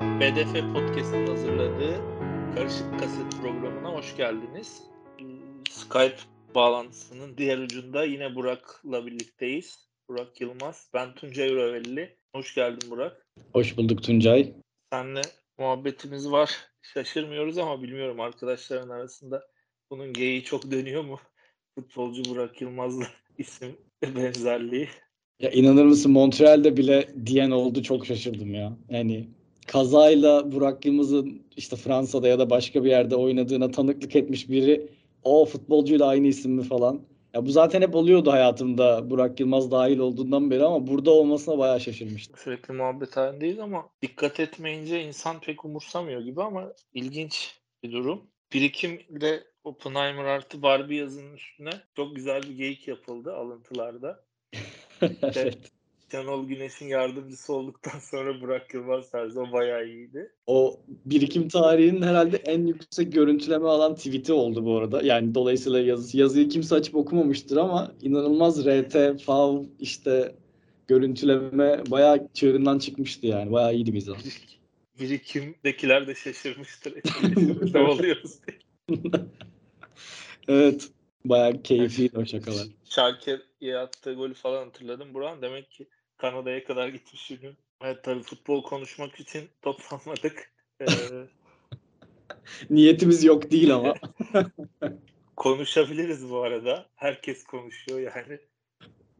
BDF Podcast'ın hazırladığı Karışık Kaset programına hoş geldiniz. Skype bağlantısının diğer ucunda yine Burak'la birlikteyiz. Burak Yılmaz. Ben Tuncay Ürevelli. Hoş geldin Burak. Hoş bulduk Tuncay. Seninle muhabbetimiz var. Şaşırmıyoruz ama bilmiyorum arkadaşların arasında bunun geyiği çok dönüyor mu? Futbolcu Burak Yılmaz'la isim benzerliği. Ya inanır mısın Montreal'de bile diyen oldu çok şaşırdım ya. Yani kazayla Burak Yılmaz'ın işte Fransa'da ya da başka bir yerde oynadığına tanıklık etmiş biri o futbolcuyla aynı isim mi falan. Ya bu zaten hep oluyordu hayatımda Burak Yılmaz dahil olduğundan beri ama burada olmasına bayağı şaşırmıştım. Sürekli muhabbet halindeyiz ama dikkat etmeyince insan pek umursamıyor gibi ama ilginç bir durum. Birikimle Oppenheimer artı Barbie yazının üstüne çok güzel bir geyik yapıldı alıntılarda. evet. Şenol Güneş'in yardımcısı olduktan sonra Burak Yılmaz tarzı o bayağı iyiydi. O birikim tarihinin herhalde en yüksek görüntüleme alan tweet'i oldu bu arada. Yani dolayısıyla yazı, yazıyı kimse açıp okumamıştır ama inanılmaz RT, FAV işte görüntüleme bayağı çığırından çıkmıştı yani. Bayağı iyiydi mizah. Birikimdekiler de şaşırmıştır. ne oluyoruz evet. Bayağı keyifliydi o şakalar. Schalke'ye attığı golü falan hatırladım. Buran demek ki Kanada'ya kadar gitmiş ürün. Evet tabii futbol konuşmak için toplanmadık. Ee, Niyetimiz yok değil ama. konuşabiliriz bu arada. Herkes konuşuyor yani.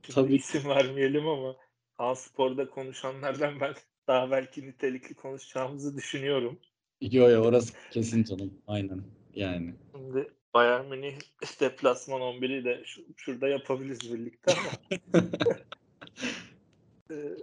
Şimdi Tabii. isim vermeyelim ama A-Spor'da konuşanlardan ben daha belki nitelikli konuşacağımızı düşünüyorum. Yo yo orası kesin canım. Aynen. Yani. Şimdi Bayern Münih deplasman 11'i de şu, şurada yapabiliriz birlikte ama. Ee,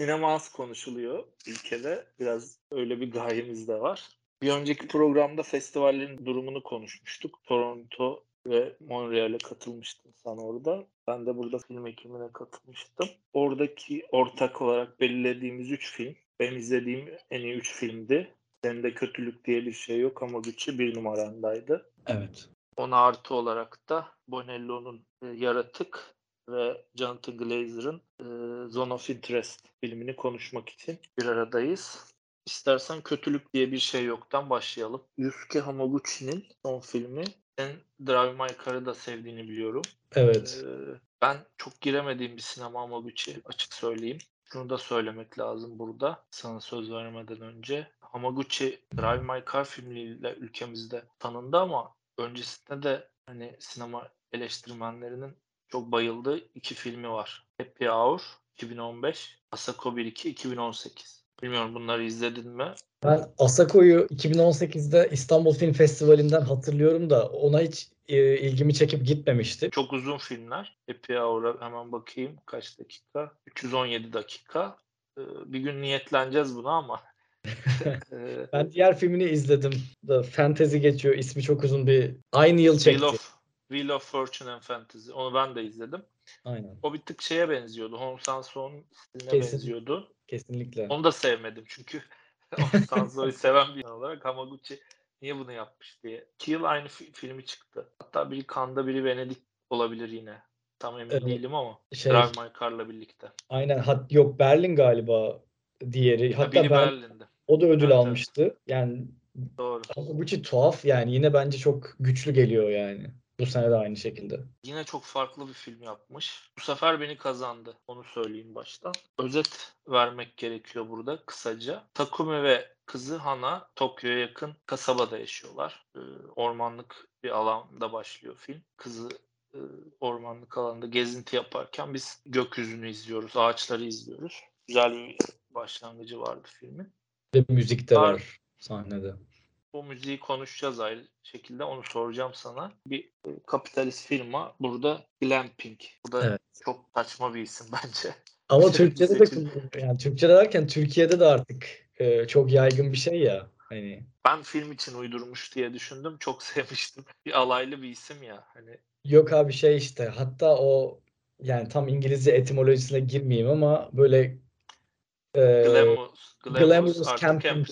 sinema az konuşuluyor ülkede. Biraz öyle bir gayemiz de var. Bir önceki programda festivallerin durumunu konuşmuştuk. Toronto ve Montreal'e katılmıştın sen orada. Ben de burada film ekimine katılmıştım. Oradaki ortak olarak belirlediğimiz 3 film. Benim izlediğim en iyi 3 filmdi. Senin de kötülük diye bir şey yok ama Gucci bir numarandaydı. Evet. Ona artı olarak da Bonello'nun e, Yaratık ve Jonathan Glazer'ın e, Zone of Interest filmini konuşmak için bir aradayız. İstersen kötülük diye bir şey yoktan başlayalım. Yusuke Hamaguchi'nin son filmi. Sen Drive My Car'ı da sevdiğini biliyorum. Evet. Ee, ben çok giremediğim bir sinema Hamaguchi açık söyleyeyim. Şunu da söylemek lazım burada sana söz vermeden önce. Hamaguchi Drive My Car filmiyle ülkemizde tanındı ama öncesinde de hani sinema eleştirmenlerinin çok bayıldığı iki filmi var. Happy Hour 2015, Asako 1-2 2018. Bilmiyorum bunları izledin mi? Ben Asako'yu 2018'de İstanbul Film Festivali'nden hatırlıyorum da ona hiç e, ilgimi çekip gitmemişti. Çok uzun filmler. Happy Hour'a hemen bakayım kaç dakika? 317 dakika. Ee, bir gün niyetleneceğiz buna ama. Ee, Ben diğer filmini izledim. Da Fantasy geçiyor. İsmi çok uzun bir. Aynı yıl çekti. of, Wheel of Fortune and Fantasy. Onu ben de izledim. Aynen. O bir tık şeye benziyordu. Hong Sang-soo'nun stiline Kesin. benziyordu. Kesinlikle. Onu da sevmedim çünkü Hong Sang-soo'yu seven bir olarak Hamaguchi niye bunu yapmış diye. İki yıl aynı fi- filmi çıktı. Hatta biri Cannes'da biri Venedik olabilir yine. Tam emin Evet. değilim ama. Şey, Drive My Car'la birlikte. aynen. Hat, yok Berlin galiba diğeri. Ha, Hatta biri ben, Berlin'de. o da ödül Evet, evet. almıştı. Yani Doğru. Hamaguchi tuhaf yani. Yine bence çok güçlü geliyor yani. Bu sene de aynı şekilde. Yine çok farklı bir film yapmış. Bu sefer beni kazandı. Onu söyleyeyim baştan. Özet vermek gerekiyor burada kısaca. Takumi ve kızı Hana Tokyo'ya yakın kasabada yaşıyorlar. Ee, ormanlık bir alanda başlıyor film. Kızı e, ormanlık alanda gezinti yaparken biz gökyüzünü izliyoruz, ağaçları izliyoruz. Güzel bir başlangıcı vardı filmin. Ve müzik de Var. var sahnede. Bu müziği konuşacağız ayrı şekilde. Onu soracağım sana. Bir e, kapitalist firma burada Glamping. Bu da Evet. çok saçma bir isim bence. Ama Türkçe'de de yani Türkçe'de derken Türkiye'de de artık e, çok yaygın bir şey ya. Hani Ben film için uydurmuş diye düşündüm. Çok sevmiştim. Bir alaylı bir isim ya. Hani yok abi şey işte hatta o yani tam İngilizce etimolojisine girmeyeyim ama böyle e, Glamorous, Glamorous, Glamorous artı Camping.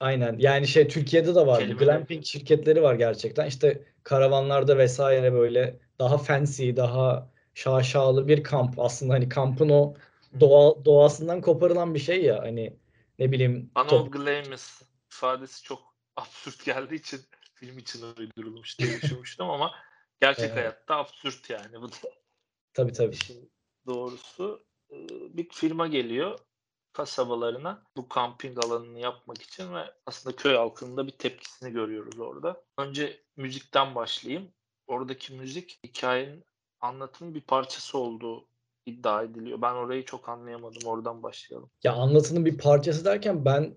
Aynen yani şey Türkiye'de de var. Glamping şirketleri var gerçekten. İşte karavanlarda vesaire böyle daha fancy, daha şaşalı bir kamp. Aslında hani kampın o doğa, doğasından koparılan bir şey ya. Hani ne bileyim o Glamis ifadesi çok absürt geldiği için film için uydurulmuş diye düşünmüştüm ama gerçek Evet. hayatta absürt yani bu da tabii tabii. işin doğrusu. Bir firma geliyor kasabalarına bu kamping alanını yapmak için ve aslında köy halkının da bir tepkisini görüyoruz orada. Önce müzikten başlayayım. Oradaki müzik hikayenin anlatımın bir parçası olduğu iddia ediliyor. Ben orayı çok anlayamadım. Oradan başlayalım. Ya anlatının bir parçası derken ben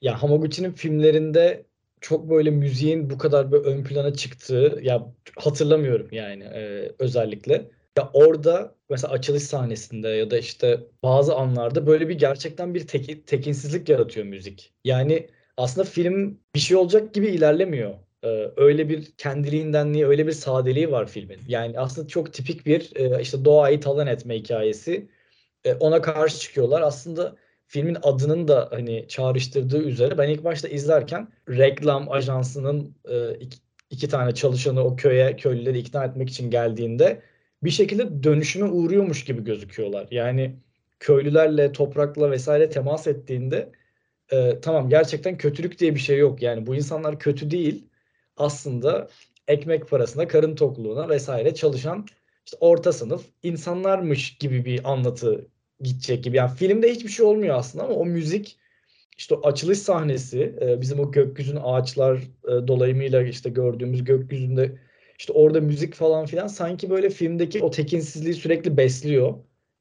ya Hamaguchi'nin filmlerinde çok böyle müziğin bu kadar böyle ön plana çıktığı ya hatırlamıyorum yani e, özellikle. Ya orada mesela açılış sahnesinde ya da işte bazı anlarda böyle bir gerçekten bir teki- tekinsizlik yaratıyor müzik. Yani aslında film bir şey olacak gibi ilerlemiyor. Ee, öyle bir kendiliğindenliği, öyle bir sadeliği var filmin. Yani aslında çok tipik bir e, işte doğayı talan etme hikayesi. E, ona karşı çıkıyorlar. Aslında filmin adının da hani çağrıştırdığı üzere ben ilk başta izlerken reklam ajansının e, iki, iki tane çalışanı o köye köylüleri ikna etmek için geldiğinde bir şekilde dönüşüme uğruyormuş gibi gözüküyorlar. Yani köylülerle, toprakla vesaire temas ettiğinde e, tamam gerçekten kötülük diye bir şey yok. Yani bu insanlar kötü değil. Aslında ekmek parasına, karın tokluğuna vesaire çalışan işte orta sınıf insanlarmış gibi bir anlatı gidecek gibi. Yani filmde hiçbir şey olmuyor aslında ama o müzik işte o açılış sahnesi e, bizim o gökyüzünün ağaçlar e, dolayımıyla işte gördüğümüz gökyüzünde işte orada müzik falan filan sanki böyle filmdeki o tekinsizliği sürekli besliyor.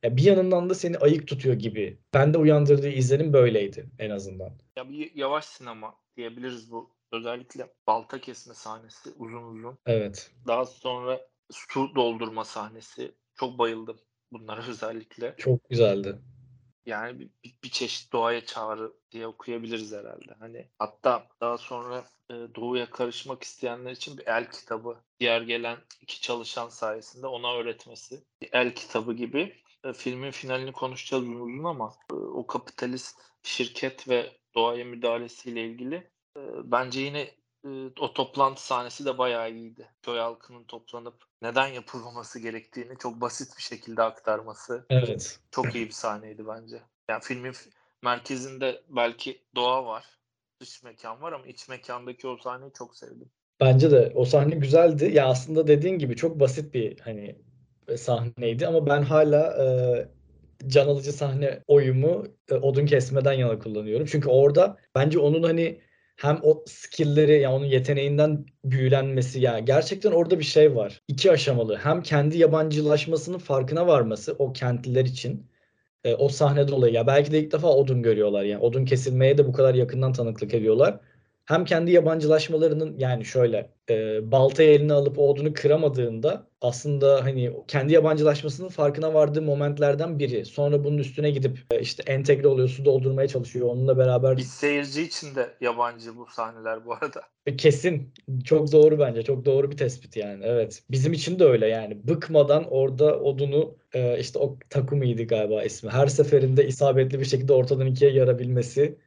Ya bir yanından da seni ayık tutuyor gibi. Bende uyandırdığı izlenim böyleydi en azından. Ya bir yavaş sinema diyebiliriz bu. Özellikle balta kesme sahnesi uzun uzun. Evet. Daha sonra su doldurma sahnesi. Çok bayıldım bunlara özellikle. Çok güzeldi. Yani bir, bir, çeşit doğaya çağrı diye okuyabiliriz herhalde. Hani hatta daha sonra e, doğuya karışmak isteyenler için bir el kitabı diğer gelen iki çalışan sayesinde ona öğretmesi. Bir el kitabı gibi. E, filmin finalini konuşacağız uzun ama e, o kapitalist şirket ve doğaya müdahalesiyle ilgili e, bence yine o toplantı sahnesi de bayağı iyiydi. Köy halkının toplanıp neden yapılmaması gerektiğini çok basit bir şekilde aktarması Evet. çok iyi bir sahneydi bence. Yani filmin merkezinde belki doğa var, dış mekan var ama iç mekandaki o sahneyi çok sevdim. Bence de o sahne güzeldi. Ya aslında dediğin gibi çok basit bir hani e, sahneydi ama ben hala e, can alıcı sahne oyumu e, odun kesmeden yana kullanıyorum. Çünkü orada bence onun hani hem o skill'leri yani onun yeteneğinden büyülenmesi yani gerçekten orada bir şey var. İki aşamalı. Hem kendi yabancılaşmasının farkına varması o kentliler için e, o sahne dolayı ya belki de ilk defa odun görüyorlar yani odun kesilmeye de bu kadar yakından tanıklık ediyorlar. Hem kendi yabancılaşmalarının yani şöyle e, baltayı eline alıp o odunu kıramadığında aslında hani kendi yabancılaşmasının farkına vardığı momentlerden biri. Sonra bunun üstüne gidip e, işte entegre oluyor, su doldurmaya çalışıyor. Onunla beraber Bir seyirci için de yabancı bu sahneler bu arada. Kesin. Çok doğru bence. Çok doğru bir tespit yani. Evet. Bizim için de öyle yani. Bıkmadan orada odunu e, işte o Takumi'ydi galiba ismi. Her seferinde isabetli bir şekilde ortadan ikiye yarabilmesi.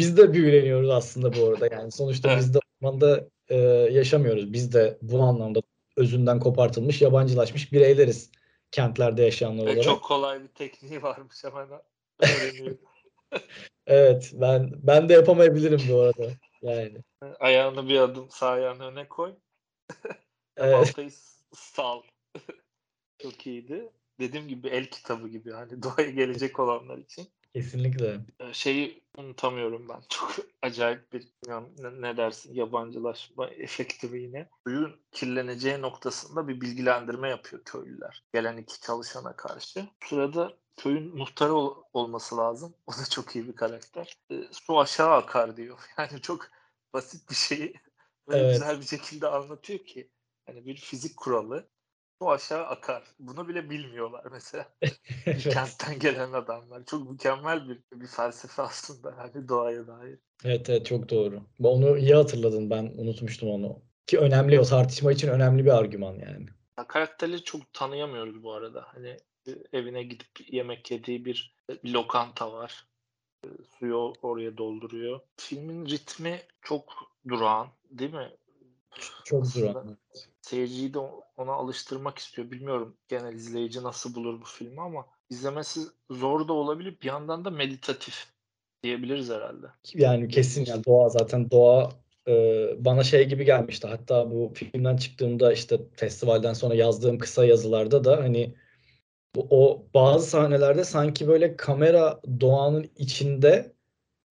Biz de büyüleniyoruz aslında bu arada. Yani sonuçta biz de ormanda e, yaşamıyoruz. Biz de bu anlamda özünden kopartılmış, yabancılaşmış bireyleriz. Kentlerde yaşayanlar Ve olarak. çok kolay bir tekniği varmış hemen. Evet. Ben ben de yapamayabilirim bu arada. Yani. Ayağını bir adım sağ ayağını öne koy. Evet. Baltayı sal. çok iyiydi. Dediğim gibi el kitabı gibi hani doğaya gelecek olanlar için. Kesinlikle. Ee, şeyi unutamıyorum ben. Çok acayip bir ne, dersin yabancılaşma efekti yine. Suyun kirleneceği noktasında bir bilgilendirme yapıyor köylüler. Gelen iki çalışana karşı. Sırada köyün muhtarı ol- olması lazım. O da çok iyi bir karakter. Ee, su aşağı akar diyor. Yani çok basit bir şeyi böyle Evet. güzel bir şekilde anlatıyor ki. Hani bir fizik kuralı. Su aşağı akar. Bunu bile bilmiyorlar mesela Evet. kentten gelen adamlar. Çok mükemmel bir, bir felsefe aslında hani doğaya dair. Evet, evet çok doğru. Onu iyi hatırladın. Ben unutmuştum onu. Ki önemli o tartışma için önemli bir argüman yani. Ya, karakterleri çok tanıyamıyoruz bu arada. Hani e, evine gidip yemek yediği bir, e, lokanta var. E, Suyu oraya dolduruyor. Filmin ritmi çok durağan değil mi? Çok Aslında duran. Seyirciyi de ona alıştırmak istiyor. Bilmiyorum genel izleyici nasıl bulur bu filmi ama izlemesi zor da olabilir. Bir yandan da meditatif. diyebiliriz herhalde. Yani kesin yani doğa zaten doğa e, bana şey gibi gelmişti. Hatta bu filmden çıktığımda işte festivalden sonra yazdığım kısa yazılarda da hani o bazı sahnelerde sanki böyle kamera doğanın içinde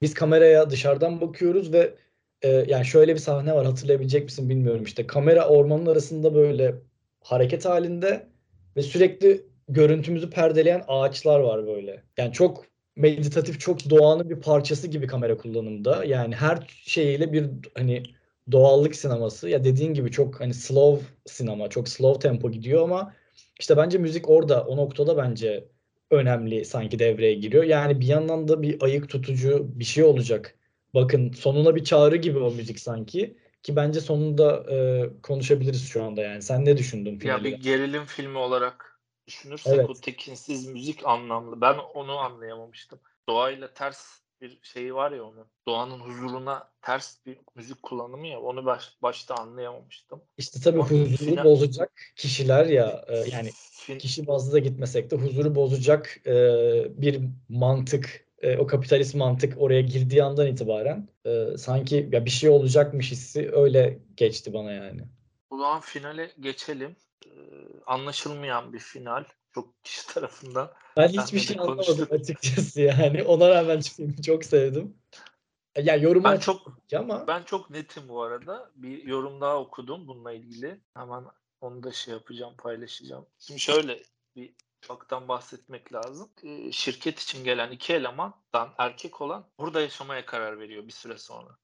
biz kameraya dışarıdan bakıyoruz ve e, yani şöyle bir sahne var hatırlayabilecek misin bilmiyorum işte kamera ormanın arasında böyle hareket halinde ve sürekli görüntümüzü perdeleyen ağaçlar var böyle. Yani çok meditatif, çok doğanın bir parçası gibi kamera kullanımda. Yani her şeyiyle bir hani doğallık sineması. Ya dediğin gibi çok hani slow sinema, çok slow tempo gidiyor ama işte bence müzik orada, o noktada bence önemli sanki devreye giriyor. Yani bir yandan da bir ayık tutucu bir şey olacak. Bakın sonuna bir çağrı gibi o müzik sanki. Ki bence sonunda e, konuşabiliriz şu anda yani. Sen ne düşündün Ya finalde? bir gerilim filmi olarak düşünürsek Evet. o tekinsiz müzik anlamlı. Ben onu anlayamamıştım. Doğayla ters bir şeyi var ya onun. Doğanın huzuruna ters bir müzik kullanımı ya. Onu baş, başta anlayamamıştım. İşte tabii Ama huzuru final- bozacak kişiler ya e, yani Fin- kişi bazlı da gitmesek de huzuru bozacak e, bir mantık, e, o kapitalist mantık oraya girdiği andan itibaren e, sanki ya bir şey olacakmış hissi öyle geçti bana yani. O zaman finale geçelim. Ee, anlaşılmayan bir final. Çok kişi tarafından. Ben hiçbir şey anlamadım açıkçası yani. Ona rağmen filmi çok sevdim. Yani yorumu Ben çok ama ben çok netim bu arada. Bir yorum daha okudum bununla ilgili. Hemen onu da şey yapacağım, paylaşacağım. Şimdi şöyle bir ufaktan bahsetmek lazım. Ee, şirket için gelen iki elemandan erkek olan burada yaşamaya karar veriyor bir süre sonra.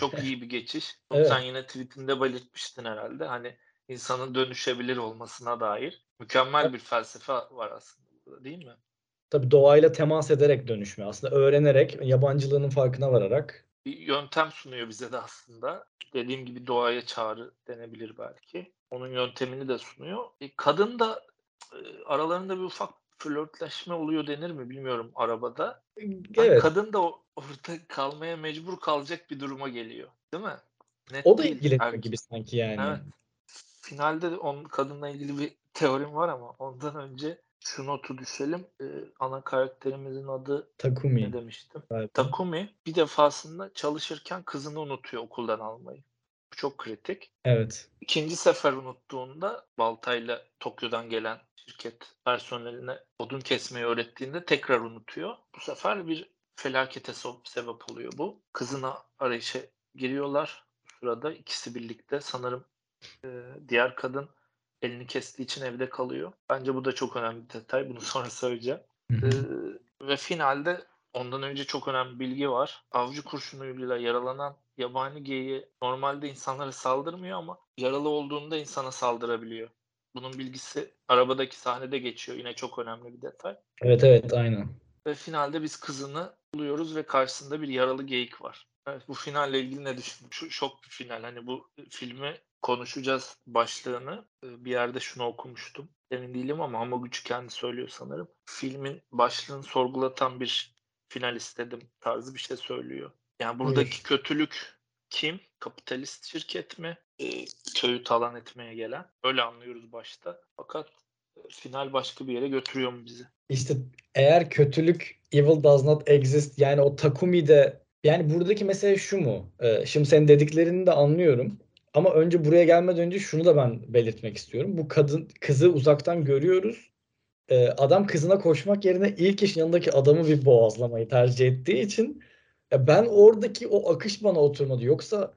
Çok iyi bir geçiş. Evet. Sen yine tweetinde belirtmiştin herhalde. Hani insanın dönüşebilir olmasına dair mükemmel bir felsefe var aslında değil mi? tabii doğayla temas ederek dönüşme. Aslında öğrenerek, yabancılığının farkına vararak. bir yöntem sunuyor bize de aslında. Dediğim gibi doğaya çağrı denebilir belki. Onun yöntemini de sunuyor. E, kadın da e, aralarında bir ufak flörtleşme oluyor denir mi bilmiyorum arabada. Ben Evet. Kadın da o- orada kalmaya mecbur kalacak bir duruma geliyor. Değil mi? Net O da ilgileniyor gibi sanki yani. Evet. Finalde de onun kadınla ilgili bir teorim var ama ondan önce şu notu düşelim. E, ana karakterimizin adı ne Takumi. demiştim? galiba. Takumi bir defasında çalışırken kızını unutuyor okuldan almayı. Çok kritik. Evet. İkinci sefer unuttuğunda baltayla Tokyo'dan gelen şirket personeline odun kesmeyi öğrettiğinde tekrar unutuyor. Bu sefer bir felakete sebep oluyor bu. Kızına arayışa giriyorlar. Bu sırada ikisi birlikte sanırım e, diğer kadın elini kestiği için evde kalıyor. Bence bu da çok önemli bir detay. Bunu sonra söyleyeceğim. Ee, ve finalde ondan önce çok önemli bilgi var. Avcı kurşunuyla yaralanan yabani geyiği normalde insanlara saldırmıyor ama yaralı olduğunda insana saldırabiliyor. Bunun bilgisi arabadaki sahnede geçiyor. Yine çok önemli bir detay. Evet evet aynen. Ve finalde biz kızını buluyoruz ve karşısında bir yaralı geyik var. Evet, bu finalle ilgili ne düşündün? Şok bir final. Hani bu filmi konuşacağız başlığını. Ee, Bir yerde şunu okumuştum. Emin değilim ama Hamaguchi kendi söylüyor sanırım. Filmin başlığını sorgulatan bir final istedim tarzı bir şey söylüyor. Yani buradaki Buyur. kötülük kim? Kapitalist şirket mi? Ee, köyü talan etmeye gelen. Öyle anlıyoruz başta. Fakat e, final başka bir yere götürüyor mu bizi? İşte eğer kötülük evil does not exist yani o Takumi de yani buradaki mesele şu mu? Ee, şimdi senin dediklerini de anlıyorum. Ama önce buraya gelmeden önce şunu da ben belirtmek istiyorum. Bu kadın kızı uzaktan görüyoruz. Ee, adam kızına koşmak yerine ilk iş yanındaki adamı bir boğazlamayı tercih ettiği için ya ben oradaki o akış bana oturmadı. Yoksa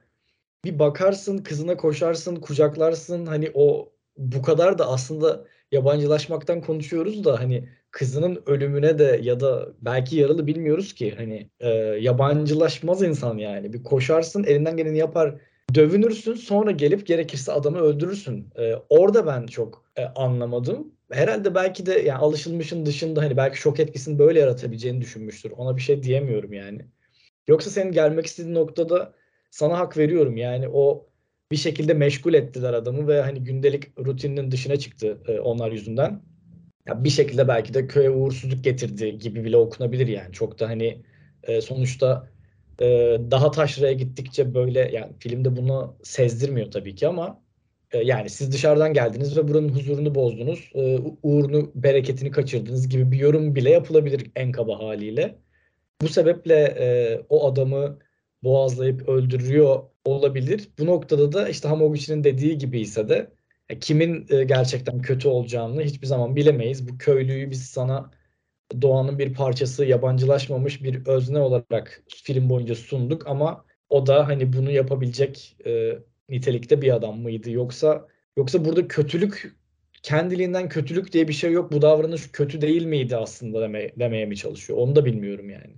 bir bakarsın kızına koşarsın kucaklarsın hani o bu kadar da aslında yabancılaşmaktan konuşuyoruz da hani kızının ölümüne de ya da belki yaralı bilmiyoruz ki hani e, yabancılaşmaz insan yani bir koşarsın elinden geleni yapar dövünürsün sonra gelip gerekirse adamı öldürürsün. E, orada ben çok e, anlamadım. Herhalde belki de yani alışılmışın dışında hani belki şok etkisini böyle yaratabileceğini düşünmüştür. Ona bir şey diyemiyorum yani. Yoksa senin gelmek istediğin noktada sana hak veriyorum. Yani o bir şekilde meşgul ettiler adamı ve hani gündelik rutininin dışına çıktı e, onlar yüzünden. Ya bir şekilde belki de köye uğursuzluk getirdi gibi bile okunabilir yani. Çok da hani e, sonuçta e, daha taşraya gittikçe böyle yani filmde bunu sezdirmiyor tabii ki ama yani siz dışarıdan geldiniz ve buranın huzurunu bozdunuz, e, uğrunu, bereketini kaçırdınız gibi bir yorum bile yapılabilir en kaba haliyle. Bu sebeple e, o adamı boğazlayıp öldürüyor olabilir. Bu noktada da işte Hamaguchi'nin dediği gibi ise de e, kimin e, gerçekten kötü olacağını hiçbir zaman bilemeyiz. Bu köylüyü biz sana doğanın bir parçası, yabancılaşmamış bir özne olarak film boyunca sunduk ama o da hani bunu yapabilecek e, nitelikte bir adam mıydı yoksa yoksa burada kötülük kendiliğinden kötülük diye bir şey yok. Bu davranış kötü değil miydi aslında deme, demeye mi çalışıyor? Onu da bilmiyorum yani.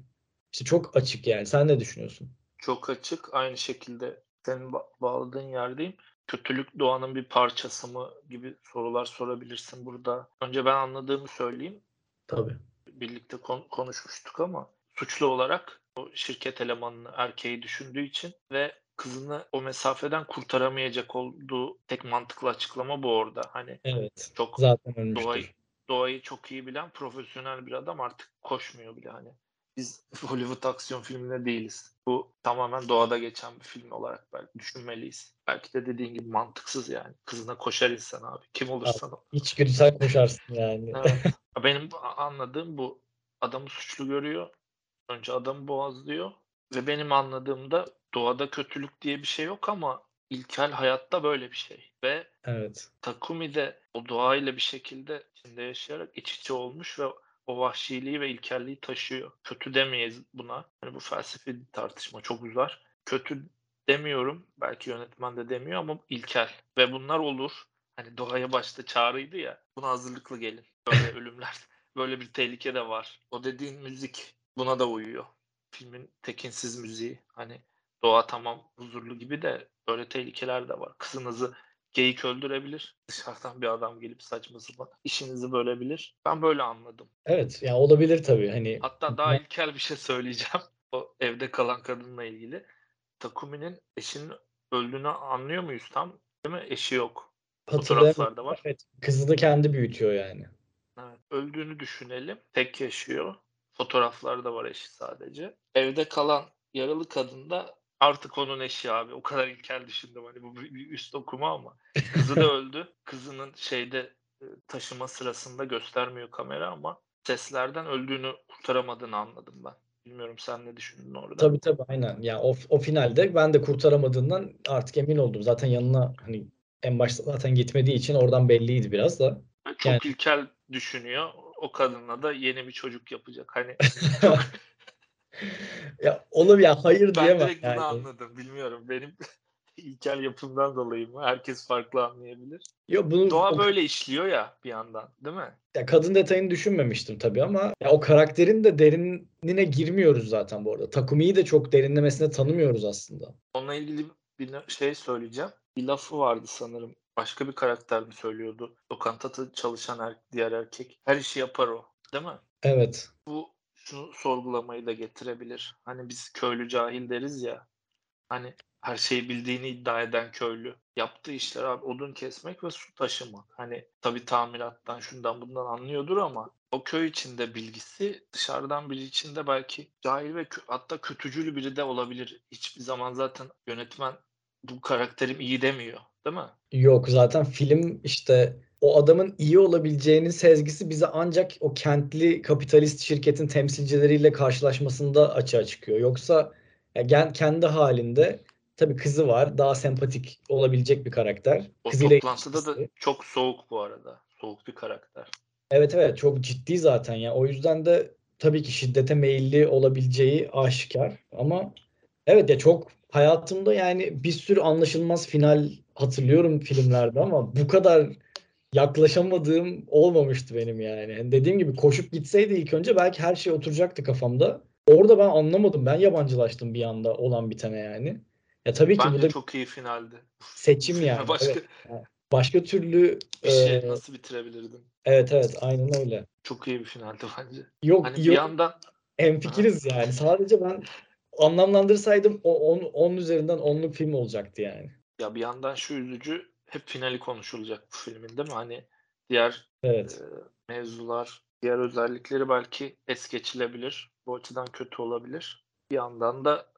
İşte çok açık yani. Sen ne düşünüyorsun? Çok açık. Aynı şekilde senin ba- bağladığın yerdeyim. Kötülük doğanın bir parçası mı gibi sorular sorabilirsin burada. Önce ben anladığımı söyleyeyim. Tabii. Birlikte kon- konuşmuştuk ama suçlu olarak o şirket elemanını erkeği düşündüğü için ve kızını o mesafeden kurtaramayacak olduğu tek mantıklı açıklama bu orada. Hani Evet. çok Zaten ölmüştür. doğayı, doğayı çok iyi bilen profesyonel bir adam artık koşmuyor bile hani. Biz Hollywood aksiyon filminde değiliz. Bu tamamen doğada geçen bir film olarak belki düşünmeliyiz. Belki de dediğin gibi mantıksız yani. Kızına koşar insan abi. Kim olursan ol. İçgüdüsel koşarsın yani. Evet. Benim anladığım bu. Adamı suçlu görüyor. Önce adamı boğazlıyor. Ve benim anladığımda doğada kötülük diye bir şey yok ama ilkel hayatta böyle bir şey. Ve Evet. Takumi de o doğayla bir şekilde içinde yaşayarak iç içe olmuş ve o vahşiliği ve ilkelliği taşıyor. Kötü demeyiz buna. Hani bu felsefi tartışma çok uzar. Kötü demiyorum. Belki yönetmen de demiyor ama ilkel. Ve bunlar olur. Hani doğaya başta çağrıydı ya. Buna hazırlıklı gelin. Böyle ölümler. Böyle bir tehlike de var. O dediğin müzik buna da uyuyor. Filmin tekinsiz müziği. Hani doğa tamam huzurlu gibi de böyle tehlikeler de var. Kızınızı geyik öldürebilir. Dışarıdan bir adam gelip saçma sapan işinizi bölebilir. Ben böyle anladım. Evet. Ya olabilir tabii. Hani Hatta daha ilkel bir şey söyleyeceğim. O evde kalan kadınla ilgili. Takumi'nin eşinin öldüğünü anlıyor muyuz tam? Değil mi? Eşi yok. Fotoğraflarda var. Evet. Kızı da kendi büyütüyor yani. Evet. Öldüğünü düşünelim. Tek yaşıyor. Fotoğraflarda var eşi sadece. Evde kalan yaralı kadın da artık onun eşi abi. O kadar ilkel düşündüm. Hani bu bir üst okuma ama. Kızı da öldü. Kızının şeyde e, taşıma sırasında göstermiyor kamera ama seslerden öldüğünü kurtaramadığını anladım ben. Bilmiyorum sen ne düşündün orada? Tabii tabii aynen. Ya o, o finalde ben de kurtaramadığından artık emin oldum. Zaten yanına hani en başta zaten gitmediği için oradan belliydi biraz da. Çok Yani- ilkel düşünüyor. O kadınla da yeni bir çocuk yapacak. Hani çok Ya olabilir ya hayır ben diyemem direkt bunu yani. anladım. Bilmiyorum. Benim ilkel yapımdan dolayı mı? Herkes farklı anlayabilir. Yo, bunu Doğa o- böyle işliyor ya bir yandan, değil mi? ya kadın detayını düşünmemiştim tabii ama ya o karakterin de derinine girmiyoruz zaten bu arada. Takumi'yi de çok derinlemesine tanımıyoruz aslında. Onunla ilgili bir şey söyleyeceğim. Bir lafı vardı sanırım. Başka bir karakter mi söylüyordu? Lokantada çalışan er- diğer erkek. Her işi yapar o. Değil mi? Evet. Bu şunu sorgulamayı da getirebilir. Hani biz köylü cahil deriz ya. Hani her şeyi bildiğini iddia eden köylü. Yaptığı işler abi odun kesmek ve su taşımak. Hani tabii tamirattan şundan bundan anlıyordur ama o köy içinde bilgisi dışarıdan biri içinde belki cahil ve kö- hatta kötücül biri de olabilir. Hiçbir zaman zaten yönetmen bu karakterim iyi demiyor. Değil mi? Yok zaten film işte o adamın iyi olabileceğinin sezgisi bize ancak o kentli kapitalist şirketin temsilcileriyle karşılaşmasında açığa çıkıyor. Yoksa ya gen- kendi halinde tabii kızı var. Daha sempatik olabilecek bir karakter. O Kızıyla toplantıda da ilişkisi. çok soğuk bu arada. Soğuk bir karakter. Evet evet çok ciddi zaten ya. O yüzden de tabii ki şiddete meyilli olabileceği aşikar. Ama evet ya çok hayatımda yani bir sürü anlaşılmaz final hatırlıyorum filmlerde ama bu kadar yaklaşamadığım olmamıştı benim yani. Yani Dediğim gibi koşup gitseydi ilk önce belki her şey oturacaktı kafamda. Orada ben anlamadım. Ben yabancılaştım bir anda olan bitene yani. Ya tabii ki bu da çok iyi finaldi. seçim yani. Başka Evet. Başka türlü bir şey e, nasıl bitirebilirdin? evet evet aynen öyle. Çok iyi bir finaldi bence. Yok Hani yok bir yandan hemfikiriz yani. Sadece ben anlamlandırsaydım o 10 10 üzerinden 10'luk film olacaktı yani. ya bir yandan şu üzücü hep finali konuşulacak bu filmin değil mi? Hani diğer Evet. e, mevzular, diğer özellikleri belki es geçilebilir. Bu açıdan kötü olabilir. Bir yandan da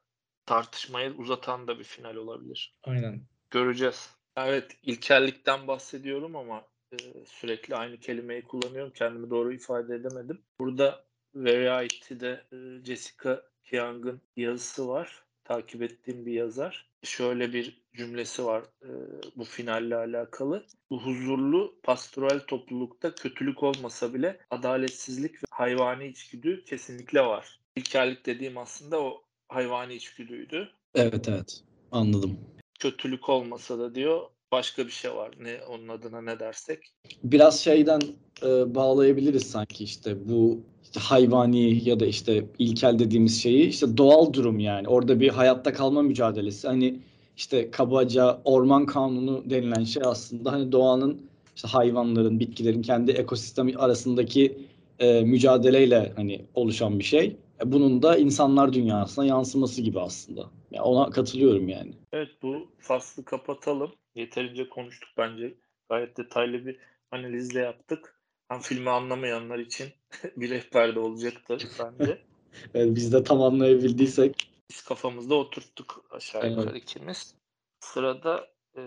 tartışmayı uzatan da bir final olabilir. Aynen. Göreceğiz. Evet, ilkellikten bahsediyorum ama e, sürekli aynı kelimeyi kullanıyorum. Kendimi doğru ifade edemedim. Burada Variety'de e, Jessica Young'ın yazısı var. Takip ettiğim bir yazar. Şöyle bir cümlesi var e, bu finalle alakalı. Bu huzurlu pastoral toplulukta kötülük olmasa bile adaletsizlik ve hayvani içgüdü kesinlikle var. İlkellik dediğim aslında o hayvani içgüdüydü. Evet evet anladım. Kötülük olmasa da diyor başka bir şey var. Ne onun adına ne dersek. Biraz şeyden e, bağlayabiliriz sanki işte bu işte hayvani ya da işte ilkel dediğimiz şeyi işte doğal durum yani. Orada bir hayatta kalma mücadelesi. Hani işte kabaca orman kanunu denilen şey aslında hani doğanın işte hayvanların, bitkilerin kendi ekosistemi arasındaki e, mücadeleyle hani oluşan bir şey. E, bunun da insanlar dünyasına yansıması gibi aslında. Yani ona katılıyorum yani. Evet bu faslı kapatalım. Yeterince konuştuk bence. Gayet detaylı bir analizle yaptık. Hem filmi anlamayanlar için bir rehber de olacaktır bence. Yani biz de tam anlayabildiysek. Biz kafamızda oturttuk aşağı Evet. yukarı ikimiz. Sırada e,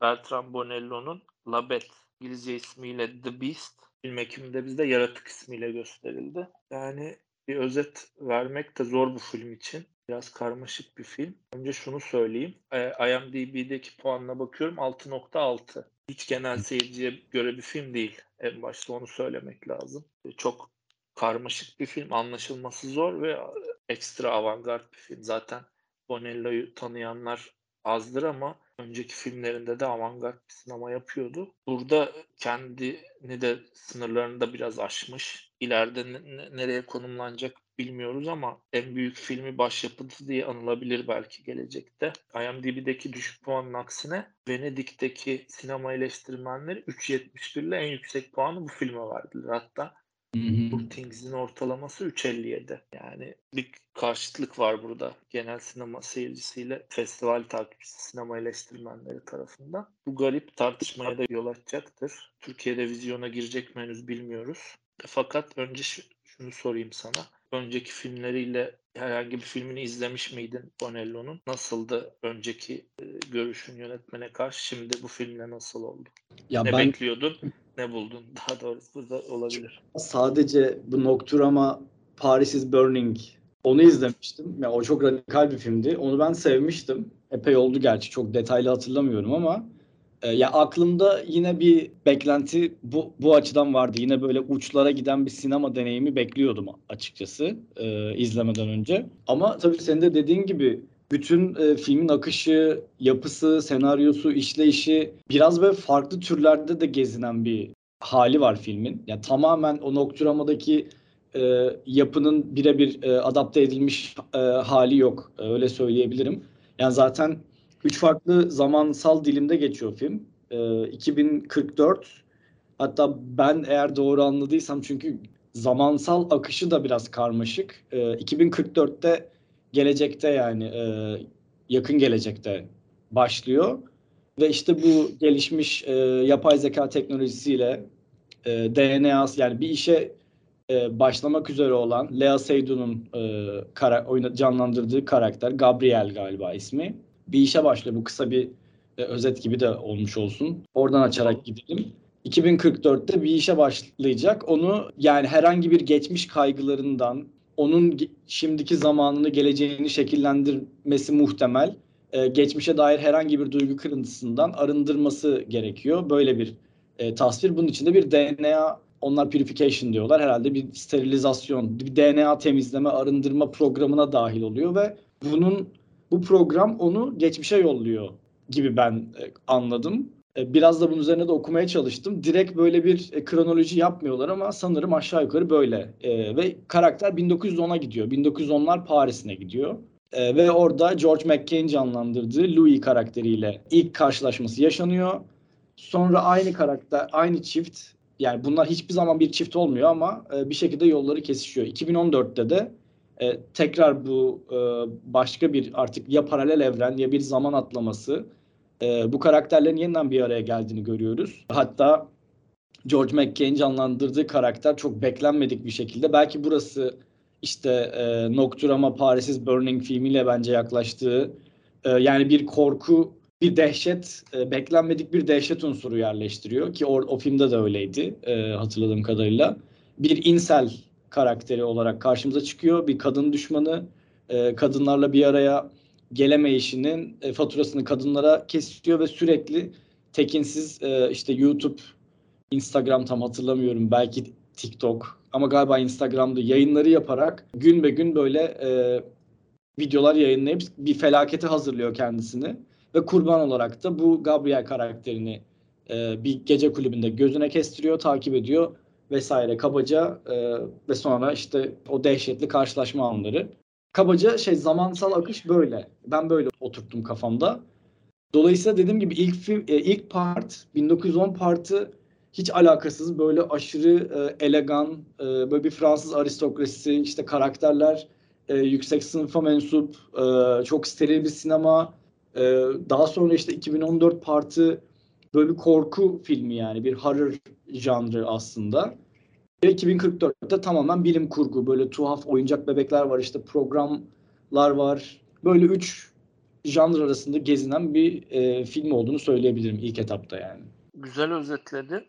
Bertrand Bonello'nun La Bête İngilizce ismiyle The Beast film ekiminde bizde Yaratık ismiyle gösterildi. Yani bir özet vermek de zor bu film için. Biraz karmaşık bir film. Önce şunu söyleyeyim. E, IMDb'deki puanına bakıyorum 6.6. Hiç genel seyirciye göre bir film değil. En başta onu söylemek lazım. E, Çok karmaşık bir film. Anlaşılması zor ve ekstra avantgard bir film. Zaten Bonello'yu tanıyanlar azdır ama önceki filmlerinde de avantgard bir sinema yapıyordu. Burada kendini de sınırlarını da biraz aşmış. İleride ne- nereye konumlanacak bilmiyoruz ama en büyük filmi başyapıtı diye anılabilir belki gelecekte. IMDb'deki düşük puanın aksine Venedik'teki sinema eleştirmenleri 3.71 ile en yüksek puanı bu filme verdiler. Hatta Hı Things'in ortalaması 3.57. Yani bir karşıtlık var burada genel sinema seyircisiyle festival takipçisi sinema eleştirmenleri tarafından. Bu garip tartışmaya da yol açacaktır. Türkiye'de vizyona girecek mi henüz bilmiyoruz. Fakat önce şu- şunu sorayım sana. Önceki filmleriyle herhangi bir filmini izlemiş miydin Bonello'nun? Nasıldı önceki e, görüşün yönetmene karşı? Şimdi bu filmle nasıl oldu? Ya ne ben bekliyordun? Ne buldun? Daha doğrusu burada olabilir. sadece bu Nocturama Paris is Burning onu izlemiştim. Ya o çok radikal bir filmdi. Onu ben sevmiştim. Epey oldu gerçi. Çok detaylı hatırlamıyorum ama e, ya aklımda yine bir beklenti bu bu açıdan vardı. Yine böyle uçlara giden bir sinema deneyimi bekliyordum açıkçası e, izlemeden önce. Ama tabii senin de dediğin gibi bütün e, filmin akışı, yapısı, senaryosu, işleyişi biraz böyle farklı türlerde de gezinen bir hali var filmin. Yani tamamen o Nocturama'daki e, yapının birebir e, adapte edilmiş e, hali yok. E, öyle söyleyebilirim. Yani zaten üç farklı zamansal dilimde geçiyor film. E, 2044 hatta ben eğer doğru anladıysam çünkü zamansal akışı da biraz karmaşık. E, 2044'te gelecekte yani e, yakın gelecekte başlıyor. Ve işte bu gelişmiş e, yapay zeka teknolojisiyle e, DNA yani bir işe e, başlamak üzere olan Lea Seydoun'un e, kara, canlandırdığı karakter Gabriel galiba ismi. Bir işe başlıyor. Bu kısa bir e, özet gibi de olmuş olsun. Oradan açarak gidelim. 2044'te bir işe başlayacak. Onu yani herhangi bir geçmiş kaygılarından, onun şimdiki zamanını, geleceğini şekillendirmesi muhtemel. E, geçmişe dair herhangi bir duygu kırıntısından arındırması gerekiyor. Böyle bir e, tasvir. Bunun içinde bir DNA, onlar purification diyorlar. Herhalde bir sterilizasyon, bir DNA temizleme, arındırma programına dahil oluyor ve bunun bu program onu geçmişe yolluyor gibi ben e, anladım. E, Biraz da bunun üzerine de okumaya çalıştım. Direkt böyle bir e, kronoloji yapmıyorlar ama sanırım aşağı yukarı böyle. E, ve karakter 1910'a gidiyor. 1910'lar Paris'ine gidiyor. E, ve orada George McCain canlandırdığı Louis karakteriyle ilk karşılaşması yaşanıyor. Sonra aynı karakter, aynı çift yani bunlar hiçbir zaman bir çift olmuyor ama e, bir şekilde yolları kesişiyor. 2014'te de e, tekrar bu e, başka bir artık ya paralel evren ya bir zaman atlaması e, bu karakterlerin yeniden bir araya geldiğini görüyoruz. Hatta George McCain canlandırdığı karakter çok beklenmedik bir şekilde belki burası işte e, Nocturama Paris is Burning filmiyle bence yaklaştığı e, yani bir korku bir dehşet, e, beklenmedik bir dehşet unsuru yerleştiriyor ki o, o filmde de öyleydi e, hatırladığım kadarıyla. Bir insel karakteri olarak karşımıza çıkıyor. Bir kadın düşmanı, e, kadınlarla bir araya gelemeyişinin e, faturasını kadınlara kesiyor ve sürekli tekinsiz e, işte YouTube, Instagram tam hatırlamıyorum belki TikTok ama galiba Instagram'da yayınları yaparak gün be gün böyle e, videolar yayınlayıp bir felakete hazırlıyor kendisini ve kurban olarak da bu Gabriel karakterini e, bir gece kulübünde gözüne kestiriyor, takip ediyor vesaire kabaca e, ve sonra işte o dehşetli karşılaşma anları. Kabaca şey zamansal akış böyle. Ben böyle oturttum kafamda. Dolayısıyla dediğim gibi ilk film, e, ilk part 1910 partı hiç alakasız böyle aşırı e, elegan e, böyle bir Fransız aristokrasisi işte karakterler e, yüksek sınıfa mensup e, çok steril bir sinema e, daha sonra işte 2014 partı böyle bir korku filmi yani bir horror janrı aslında. Ve 2044'te tamamen bilim kurgu. Böyle tuhaf oyuncak bebekler var işte programlar var. Böyle üç janr arasında gezinen bir e, film olduğunu söyleyebilirim ilk etapta yani. Güzel özetledi.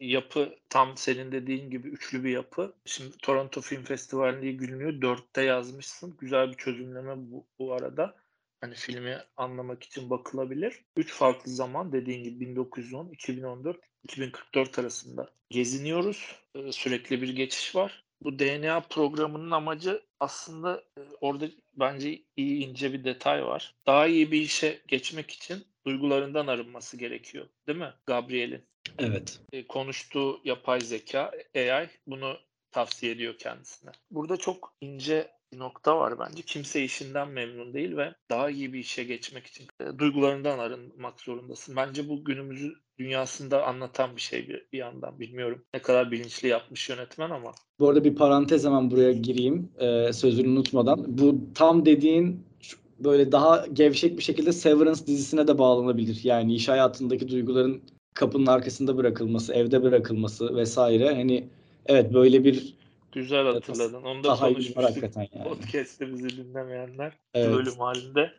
Yapı tam senin dediğin gibi üçlü bir yapı. Şimdi Toronto Film Festivali'nde gülünüyor. Dörtte yazmışsın. Güzel bir çözümleme bu, bu arada hani filmi anlamak için bakılabilir. Üç farklı zaman dediğin gibi 1910, 2014, 2044 arasında geziniyoruz. Ee, sürekli bir geçiş var. Bu DNA programının amacı aslında e, orada bence iyi ince bir detay var. Daha iyi bir işe geçmek için duygularından arınması gerekiyor. Değil mi Gabriel'in? Evet. E, konuştuğu yapay zeka AI bunu tavsiye ediyor kendisine. Burada çok ince bir nokta var bence. Kimse işinden memnun değil ve daha iyi bir işe geçmek için e, duygularından arınmak zorundasın. Bence bu günümüzü dünyasında anlatan bir şey bir, bir yandan. Bilmiyorum ne kadar bilinçli yapmış yönetmen ama. Bu arada bir parantez hemen buraya gireyim e, sözünü unutmadan. Bu tam dediğin böyle daha gevşek bir şekilde Severance dizisine de bağlanabilir. Yani iş hayatındaki duyguların kapının arkasında bırakılması, evde bırakılması vesaire. Hani evet böyle bir Güzel hatırladın. Onu da konuşmuştuk. Hakikaten yani. Podcast'te bizi dinlemeyenler Evet. bölüm halinde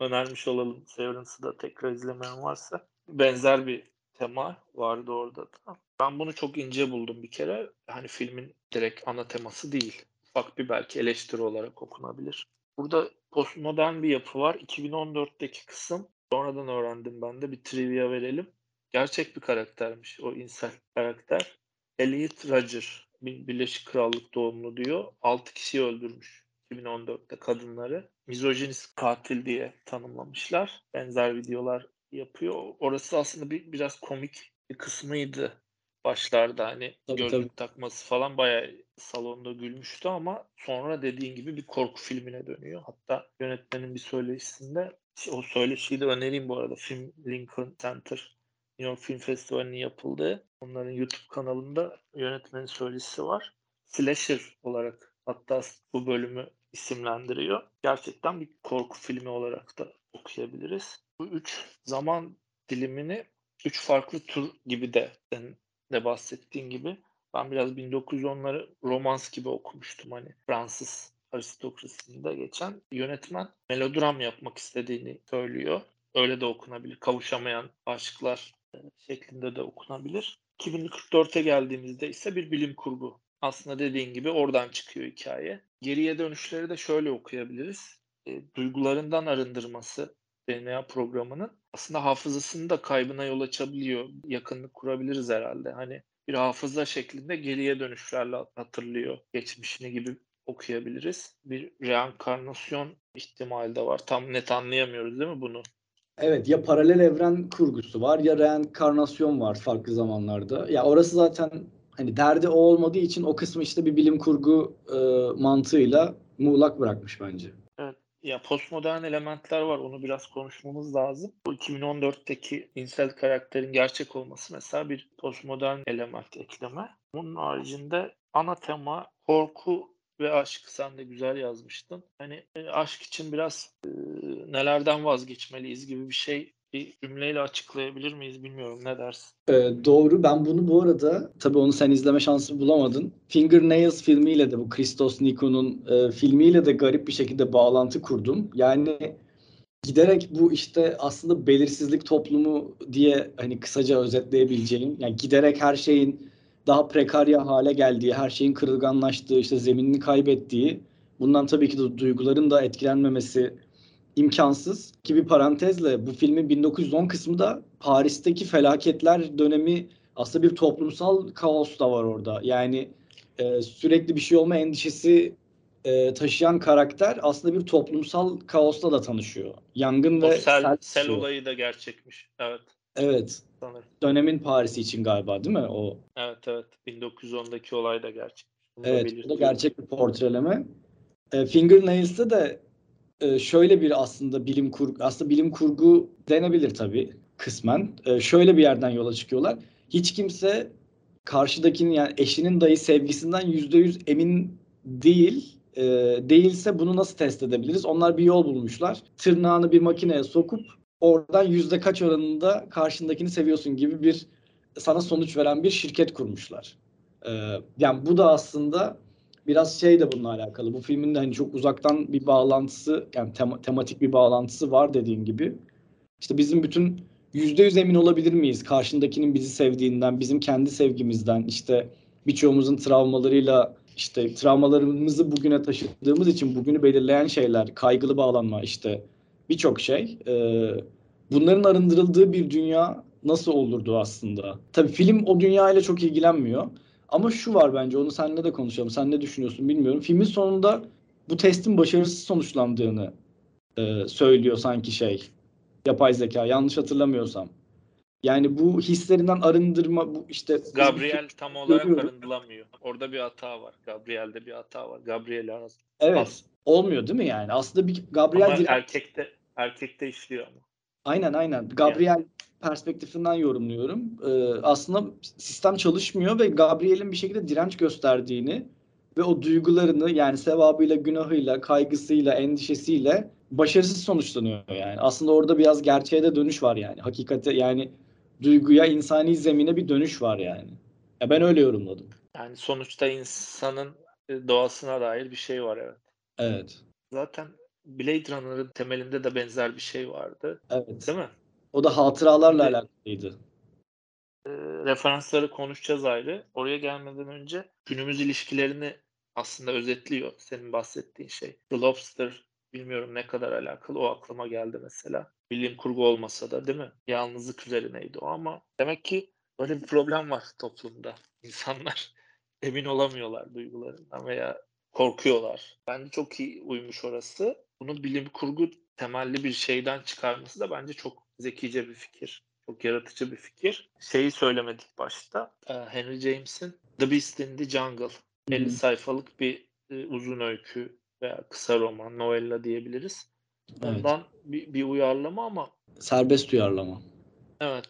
önermiş olalım. Severance'ı da tekrar izlemeyen varsa. Benzer bir tema vardı orada da. Ben bunu çok ince buldum bir kere. Hani filmin direkt ana teması değil. Ufak bir belki eleştiri olarak okunabilir. Burada postmodern bir yapı var. 2014'teki kısım. Sonradan öğrendim ben de. Bir trivia verelim. Gerçek bir karaktermiş o insan karakter. Elliot Rodger. Birleşik Krallık doğumlu diyor. 6 kişiyi öldürmüş 2014'te kadınları. Mizojinist katil diye tanımlamışlar. Benzer videolar yapıyor. Orası aslında bir, biraz komik bir kısmıydı başlarda hani Tabii, gözlük tabii. takması falan bayağı salonda gülmüştü ama sonra dediğin gibi bir korku filmine dönüyor. Hatta yönetmenin bir söyleşisinde o söyleşiyi de önereyim bu arada. Film Lincoln Center New York Film Festivali'nin yapıldığı onların YouTube kanalında yönetmenin söyleşisi var. Slasher olarak hatta bu bölümü isimlendiriyor. Gerçekten bir korku filmi olarak da okuyabiliriz. Bu üç zaman dilimini üç farklı tür gibi de de bahsettiğin gibi ben biraz 1910'ları romans gibi okumuştum hani Fransız aristokrasisinde geçen yönetmen melodram yapmak istediğini söylüyor. Öyle de okunabilir. Kavuşamayan aşklar şeklinde de okunabilir. 2044'e geldiğimizde ise bir bilim kurgu. Aslında dediğin gibi oradan çıkıyor hikaye. Geriye dönüşleri de şöyle okuyabiliriz. E, duygularından arındırması DNA programının aslında hafızasının da kaybına yol açabiliyor. Yakınlık kurabiliriz herhalde. Hani bir hafıza şeklinde geriye dönüşlerle hatırlıyor geçmişini gibi okuyabiliriz. Bir reenkarnasyon ihtimali de var. Tam net anlayamıyoruz değil mi bunu? Evet ya paralel evren kurgusu var ya reenkarnasyon var farklı zamanlarda. Ya orası zaten hani derdi o olmadığı için o kısmı işte bir bilim kurgu e, mantığıyla muğlak bırakmış bence. Evet. Ya postmodern elementler var. Onu biraz konuşmamız lazım. Bu 2014'teki insel karakterin gerçek olması mesela bir postmodern element ekleme. Bunun haricinde ana tema korku ve aşk sen de güzel yazmıştın. Hani e, aşk için biraz e, nelerden vazgeçmeliyiz gibi bir şey bir cümleyle açıklayabilir miyiz bilmiyorum ne dersin? Ee, doğru. Ben bunu bu arada tabii onu sen izleme şansı bulamadın. Fingernails filmiyle de bu Christos Niko'nun e, filmiyle de garip bir şekilde bağlantı kurdum. Yani giderek bu işte aslında belirsizlik toplumu diye hani kısaca özetleyebileceğim. Yani giderek her şeyin daha prekarya hale geldiği, her şeyin kırılganlaştığı, işte zeminini kaybettiği, bundan tabii ki de duyguların da etkilenmemesi imkansız. Ki bir parantezle bu filmin 1910 kısmı da Paris'teki felaketler dönemi aslında bir toplumsal kaos da var orada. Yani e, sürekli bir şey olma endişesi e, taşıyan karakter aslında bir toplumsal kaosla da tanışıyor. Yangın O ve sel, sel, sel olayı da gerçekmiş. Evet Evet. sanırım. Dönemin Paris'i için galiba değil mi o? Evet evet. 1910'daki olay da gerçek. Bunu da Evet, bu da gerçek bir portreleme. E, Fingernails'te de e, şöyle bir aslında bilim kurgu, aslında bilim kurgu denebilir tabii kısmen. E, şöyle bir yerden yola çıkıyorlar. Hiç kimse karşıdakinin yani eşinin dahi sevgisinden yüzde yüz emin değil. E, değilse bunu nasıl test edebiliriz? Onlar bir yol bulmuşlar. Tırnağını bir makineye sokup oradan yüzde kaç oranında karşındakini seviyorsun gibi bir sana sonuç veren bir şirket kurmuşlar. Ee, yani bu da aslında biraz şey de bununla alakalı. Bu filmin de hani çok uzaktan bir bağlantısı, yani tema- tematik bir bağlantısı var dediğim gibi. İşte bizim bütün yüzde yüz emin olabilir miyiz karşındakinin bizi sevdiğinden, bizim kendi sevgimizden, işte birçoğumuzun travmalarıyla, işte travmalarımızı bugüne taşıdığımız için bugünü belirleyen şeyler, kaygılı bağlanma, işte birçok şey. Ee, bunların arındırıldığı bir dünya nasıl olurdu aslında? Tabii film o dünyayla çok ilgilenmiyor. Ama şu var bence onu seninle de konuşalım. Sen ne düşünüyorsun bilmiyorum. Filmin sonunda bu testin başarısız sonuçlandığını e, söylüyor sanki şey. Yapay zeka yanlış hatırlamıyorsam. Yani bu hislerinden arındırma bu işte Gabriel tam olarak Görüyorum. arındılamıyor. Orada bir hata var. Gabriel'de bir hata var. Gabriel lazım. evet olmuyor değil mi yani? Aslında bir Gabriel Ama direkt- erkekte erkekte işliyor ama. Aynen aynen. Gabriel perspektifinden yorumluyorum. Ee, aslında sistem çalışmıyor ve Gabriel'in bir şekilde direnç gösterdiğini ve o duygularını yani sevabıyla, günahıyla, kaygısıyla, endişesiyle başarısız sonuçlanıyor yani. Aslında orada biraz gerçeğe de dönüş var yani. Hakikate yani duyguya, insani zemine bir dönüş var yani. Ya ben öyle yorumladım. Yani sonuçta insanın e, doğasına dair bir şey var evet. Evet. Zaten Blade Runner'ın temelinde de benzer bir şey vardı. Evet. Değil mi? O da hatıralarla de- alakalıydı. E, referansları konuşacağız ayrı. Oraya gelmeden önce günümüz ilişkilerini aslında özetliyor senin bahsettiğin şey. The Lobster bilmiyorum ne kadar alakalı o aklıma geldi mesela. Bilim kurgu olmasa da değil mi? Yalnızlık üzerineydi o ama demek ki böyle bir problem var toplumda. İnsanlar emin olamıyorlar duygularından veya korkuyorlar. Bence çok iyi uymuş orası. Bunu bilim kurgu temelli bir şeyden çıkarması da bence çok zekice bir fikir. Çok yaratıcı bir fikir. Şeyi söylemedik başta. Ee, Henry James'in The Beast in the Jungle. 50 Hı. sayfalık bir e, uzun öykü veya kısa roman, novella diyebiliriz. Evet. Ondan bir, bir uyarlama ama Serbest uyarlama. evet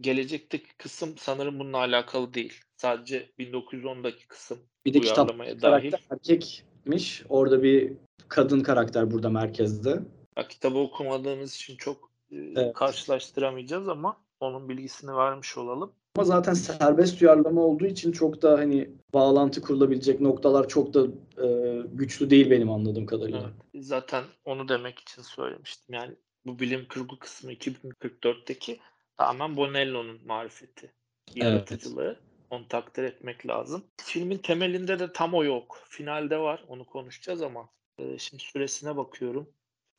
gelecekteki kısım sanırım bununla alakalı değil. Sadece 1910'daki kısım Bir de kitap uyarlamaya dahil. karakter erkekmiş. Orada bir kadın karakter burada merkezde. Ya, kitabı okumadığımız için çok e, Evet. karşılaştıramayacağız ama onun bilgisini vermiş olalım. Ama zaten serbest uyarlama olduğu için çok da hani bağlantı kurulabilecek noktalar çok da e, güçlü değil benim anladığım kadarıyla. Evet. Zaten onu demek için söylemiştim. Yani bu bilim kurgu kısmı 2044'teki tamamen Bonello'nun marifeti, yaratıcılığı. Onu takdir etmek lazım. Filmin temelinde de tam o yok. Finalde var. Onu konuşacağız ama e, şimdi süresine bakıyorum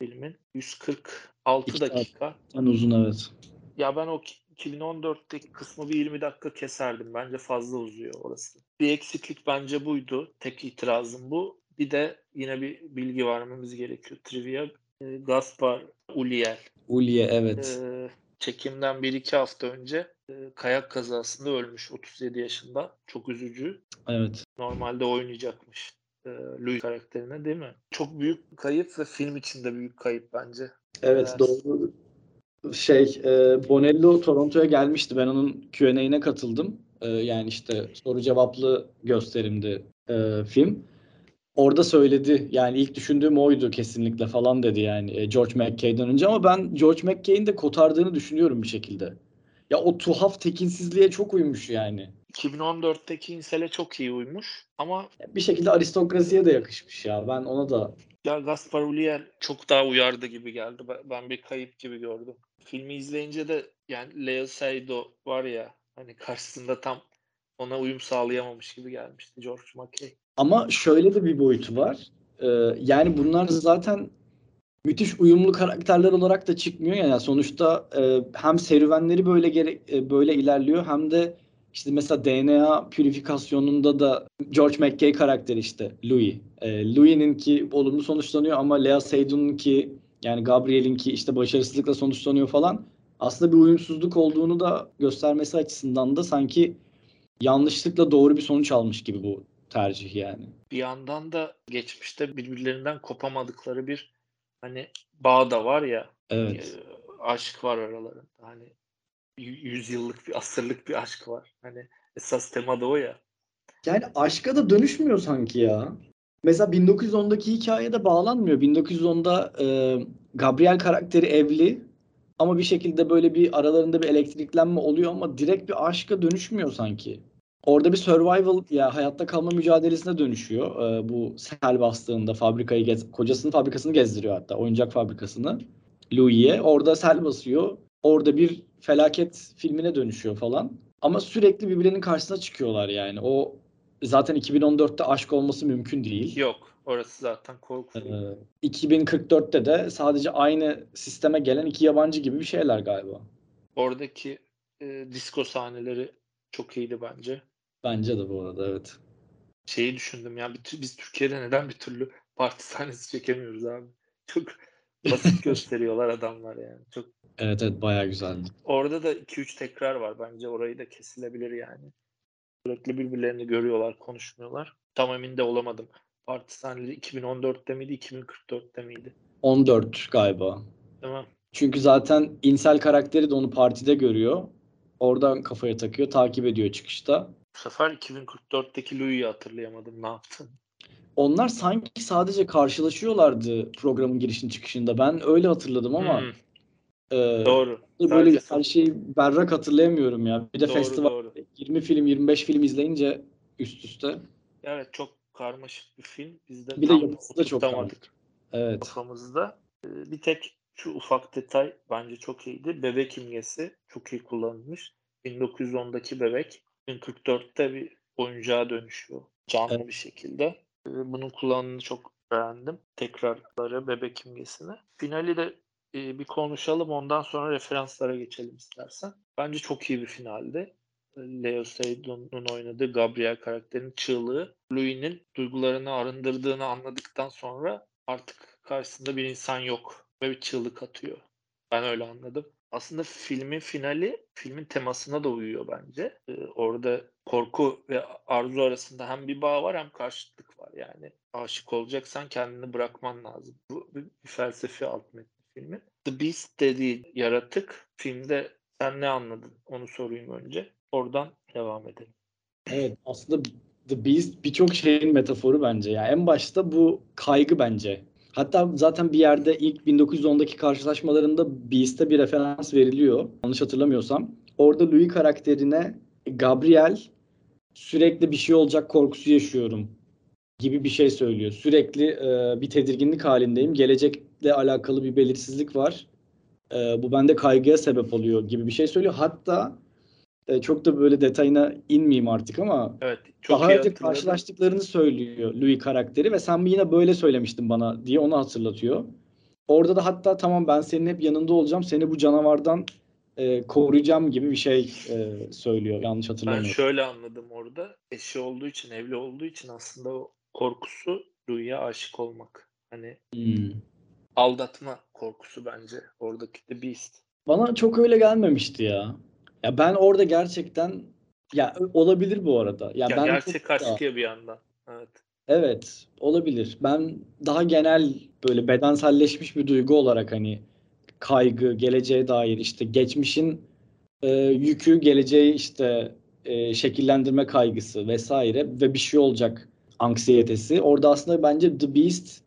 filmin. 146 İki dakika. En uzun evet. Ya ben o ki- 2014'teki kısmı bir 20 dakika keserdim. Bence fazla uzuyor orası. Bir eksiklik bence buydu. Tek itirazım bu. Bir de yine bir bilgi vermemiz gerekiyor. Trivia. E, Gaspar Ulliel. Ulye evet. e, çekimden 1-2 hafta önce e, kayak kazasında ölmüş 37 yaşında. Çok üzücü. Evet. Normalde oynayacakmış. E, Louis karakterine değil mi? Çok büyük kayıp ve film için de büyük kayıp bence. Evet Evet. doğru. Şey e, Bonello Toronto'ya gelmişti. Ben onun Q&A'ine katıldım. E, yani işte soru cevaplı gösterimdi e, film. Orada söyledi yani ilk düşündüğüm oydu kesinlikle falan dedi yani e, George McKay'den önce ama ben George McKay'in de kotardığını düşünüyorum bir şekilde. Ya o tuhaf tekinsizliğe çok uymuş yani. 2014'teki İnsel'e çok iyi uymuş. Ama Bir şekilde aristokrasiye de yakışmış ya. Ben ona da ya Gaspar Ulliel çok daha uyardı gibi geldi. Ben- bir kayıp gibi gördüm. Filmi izleyince de yani Leo Seydoux var ya hani karşısında tam ona uyum sağlayamamış gibi gelmişti George McKay. Ama şöyle de bir boyutu var. Ee, yani bunlar zaten müthiş uyumlu karakterler olarak da çıkmıyor yani sonuçta e, hem serüvenleri böyle gere- e, böyle ilerliyor hem de işte mesela DNA pürifikasyonunda da George McKay karakteri işte Louis. E, Louis'nin ki olumlu sonuçlanıyor ama Lea Seydoun'un ki yani Gabriel'in ki işte başarısızlıkla sonuçlanıyor falan. Aslında bir uyumsuzluk olduğunu da göstermesi açısından da sanki yanlışlıkla doğru bir sonuç almış gibi bu tercih yani. Bir yandan da geçmişte birbirlerinden kopamadıkları bir hani bağ da var ya. Evet. e, aşk var aralarında. Hani yüzyıllık bir asırlık bir aşk var. Hani esas tema da o ya. Yani aşka da dönüşmüyor sanki ya. Mesela 1910'daki hikayede bağlanmıyor. 1910'da e, Gabriel karakteri evli ama bir şekilde böyle bir aralarında bir elektriklenme oluyor ama direkt bir aşka dönüşmüyor sanki. Orada bir survival ya hayatta kalma mücadelesine dönüşüyor. E, bu sel bastığında fabrikayı gez, kocasının fabrikasını gezdiriyor hatta oyuncak fabrikasını Louis'e. Orada sel basıyor. Orada bir felaket filmine dönüşüyor falan. Ama sürekli birbirlerinin karşısına çıkıyorlar yani. O zaten 2014'te aşk olması mümkün değil. Yok. Orası zaten korku. Ee, 2044'te de sadece aynı sisteme gelen iki yabancı gibi bir şeyler galiba. Oradaki e, disco sahneleri çok iyiydi bence. Bence de bu arada evet. Şeyi düşündüm ya biz Türkiye'de neden bir türlü parti sahnesi çekemiyoruz abi. Çok basit gösteriyorlar adamlar yani. Çok Evet evet bayağı güzeldi. Orada da 2-3 tekrar var. Bence orayı da kesilebilir yani. Sürekli birbirlerini görüyorlar, konuşmuyorlar. Tam emin de olamadım. Parti sahneleri 2014'te miydi, 2044'te miydi? 14 galiba. Değil mi? Çünkü zaten Insel karakteri de onu partide görüyor. Oradan kafaya takıyor, takip ediyor çıkışta. Bu sefer 2044'teki Louis'i hatırlayamadım. Ne yaptın? Onlar sanki sadece karşılaşıyorlardı programın girişin çıkışında. Ben öyle hatırladım ama Hmm, e, doğru. böyle Sadece her şeyi berrak hatırlayamıyorum ya. Bir de Doğru, festival doğru. 20 film 25 film izleyince üst üste. Evet çok karmaşık bir film. Biz de Bir de yapısı da çok oturtamadık Evet. kafamızda. Ee, Bir tek şu ufak detay bence çok iyiydi. Bebek imgesi çok iyi kullanılmış. 1910'daki bebek 1944'te bir oyuncağa dönüşüyor. Canlı Evet. bir şekilde. Ee, Bunun kullanımını çok beğendim. Tekrarları bebek imgesini. Finali de e, bir konuşalım. Ondan sonra referanslara geçelim istersen. Bence çok iyi bir finaldi. Leo Seydoun'un oynadığı Gabriel karakterinin çığlığı Louis'nin duygularını arındırdığını anladıktan sonra artık karşısında bir insan yok ve bir çığlık atıyor. Ben öyle anladım. Aslında filmin finali filmin temasına da uyuyor bence. Ee, orada korku ve arzu arasında hem bir bağ var hem karşıtlık var. Yani aşık olacaksan kendini bırakman lazım. Bu bir, bir felsefi alt metni filmin. The Beast dediği yaratık filmde sen ne anladın? Onu sorayım önce. Oradan devam edelim. Evet aslında The Beast birçok şeyin metaforu bence. Yani en başta bu kaygı bence. Hatta zaten bir yerde ilk 1910'daki karşılaşmalarında Beast'e bir referans veriliyor. Yanlış hatırlamıyorsam. Orada Louis karakterine Gabriel sürekli bir şey olacak korkusu yaşıyorum gibi bir şey söylüyor. Sürekli e, bir tedirginlik halindeyim. Gelecekle alakalı bir belirsizlik var. E, bu bende kaygıya sebep oluyor gibi bir şey söylüyor. Hatta e, çok da böyle detayına inmeyeyim artık ama Evet. Çok daha önce karşılaştıklarını söylüyor Louis karakteri ve sen yine böyle söylemiştin bana diye onu hatırlatıyor. Orada da hatta tamam ben senin hep yanında olacağım, seni bu canavardan e, koruyacağım gibi bir şey e, söylüyor. Yanlış Ben hatırlamıyorum. şöyle anladım orada. Eşi olduğu için, evli olduğu için aslında o korkusu Louis'e aşık olmak. Hani Hmm. aldatma korkusu bence oradaki The Beast. Bana çok öyle gelmemişti ya. Ya ben orada gerçekten ya olabilir bu arada. Ya, Ya ben gerçek çok aşk daha- ya bir yandan. Evet. Evet, olabilir. Ben daha genel böyle bedenselleşmiş bir duygu olarak hani kaygı, geleceğe dair işte geçmişin e, yükü, geleceği işte e, şekillendirme kaygısı vesaire ve bir şey olacak anksiyetesi. Orada aslında bence The Beast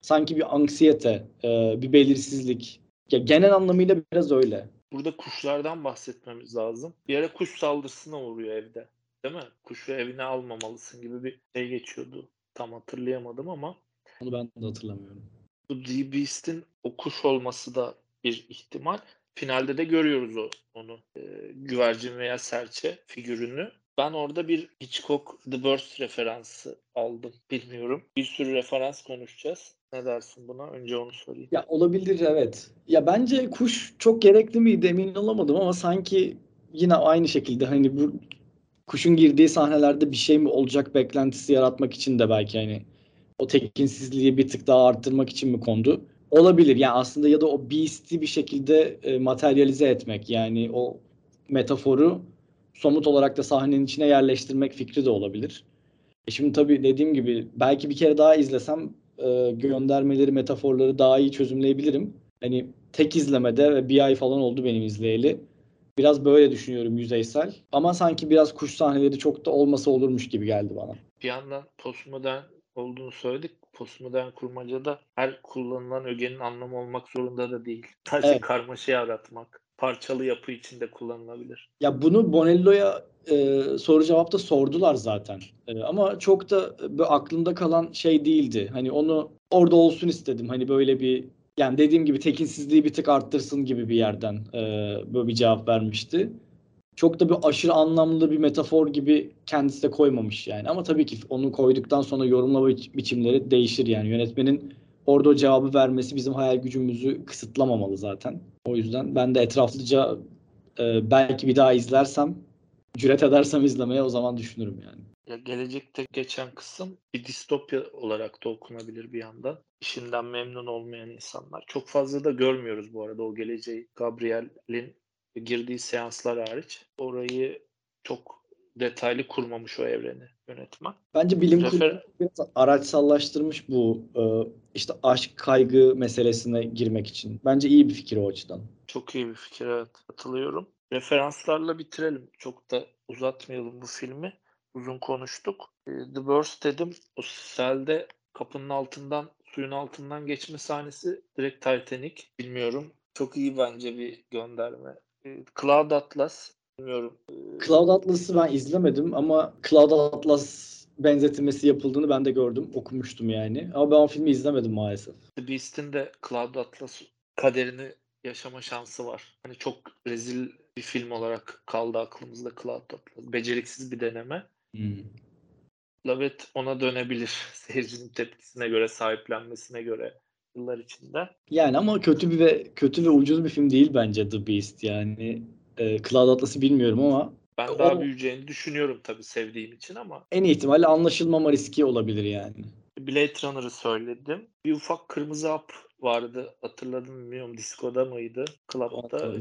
sanki bir anksiyete, e, bir belirsizlik. Ya genel anlamıyla biraz öyle. Burada kuşlardan bahsetmemiz lazım. Bir ara kuş saldırısına uğruyor evde. Değil mi? Kuşu evine almamalısın gibi bir şey geçiyordu. Tam hatırlayamadım ama Onu ben de hatırlamıyorum. bu The Beast'in o kuş olması da bir ihtimal. Finalde de görüyoruz o onu. Ee, güvercin veya serçe figürünü. Ben orada bir Hitchcock The Burst referansı aldım. Bilmiyorum. Bir sürü referans konuşacağız. Ne dersin buna? Önce onu sorayım. Ya olabilir evet. Ya bence kuş çok gerekli miydi emin olamadım ama sanki yine aynı şekilde hani bu kuşun girdiği sahnelerde bir şey mi olacak beklentisi yaratmak için de belki hani o tekinsizliği bir tık daha arttırmak için mi kondu? Olabilir. Yani aslında ya da o beast'i bir şekilde e, materyalize etmek yani o metaforu somut olarak da sahnenin içine yerleştirmek fikri de olabilir. E şimdi tabii dediğim gibi belki bir kere daha izlesem e, göndermeleri, metaforları daha iyi çözümleyebilirim. Hani tek izlemede ve bir ay falan oldu benim izleyeli. Biraz böyle düşünüyorum yüzeysel. Ama sanki biraz kuş sahneleri çok da olmasa olurmuş gibi geldi bana. Bir yandan postmodern olduğunu söyledik. Postmodern kurmacada her kullanılan ögenin anlamı olmak zorunda da değil. Sadece Evet. karmaşa yaratmak, parçalı yapı içinde kullanılabilir. Ya bunu Bonello'ya e, soru cevapta sordular zaten. E, ama çok da böyle aklımda kalan şey değildi. Hani onu orada olsun istedim. Hani böyle bir yani dediğim gibi tekinsizliği bir tık arttırsın gibi bir yerden e, böyle bir cevap vermişti. Çok da bir aşırı anlamlı bir metafor gibi kendisi de koymamış yani. Ama tabii ki onu koyduktan sonra yorumlama biç- biçimleri değişir yani. Yönetmenin orada o cevabı vermesi bizim hayal gücümüzü kısıtlamamalı zaten. O yüzden ben de etraflıca e, belki bir daha izlersem, cüret edersem izlemeye o zaman düşünürüm yani. Ya gelecekte geçen kısım bir distopya olarak da okunabilir bir yandan. İşinden memnun olmayan insanlar. Çok fazla da görmüyoruz bu arada o geleceği. Gabriel'in girdiği seanslar hariç. Orayı çok detaylı kurmamış o evreni yönetmen. Bence bilim Refer- kurgu biraz araçsallaştırmış bu e, işte aşk kaygı meselesine girmek için. Bence iyi bir fikir o açıdan. Çok iyi bir fikir evet. Katılıyorum. Referanslarla bitirelim. Çok da uzatmayalım bu filmi. Uzun konuştuk. Ee, The Burst dedim. O selde kapının altından suyun altından geçme sahnesi direkt Titanic. Bilmiyorum. Çok iyi bence bir gönderme. Ee, Cloud Atlas. Bilmiyorum. Cloud Atlas'ı ben izlemedim ama Cloud Atlas benzetilmesi yapıldığını ben de gördüm, okumuştum yani. Ama ben o filmi izlemedim maalesef. The Beast'in de Cloud Atlas kaderini yaşama şansı var. Hani çok rezil bir film olarak kaldı aklımızda Cloud Atlas. Beceriksiz bir deneme. Hmm. Lavet ona dönebilir seyircinin tepkisine göre, sahiplenmesine göre yıllar içinde. Yani ama kötü bir ve kötü ve ucuz bir film değil bence The Beast yani. E, Cloud Atlas'ı bilmiyorum ama Ben O- daha büyüyeceğini düşünüyorum tabii sevdiğim için ama en ihtimalle anlaşılmama riski olabilir yani. Blade Runner'ı söyledim. Bir ufak kırmızı hap vardı. Hatırladın mı bilmiyorum. Disco'da mıydı? Club'da.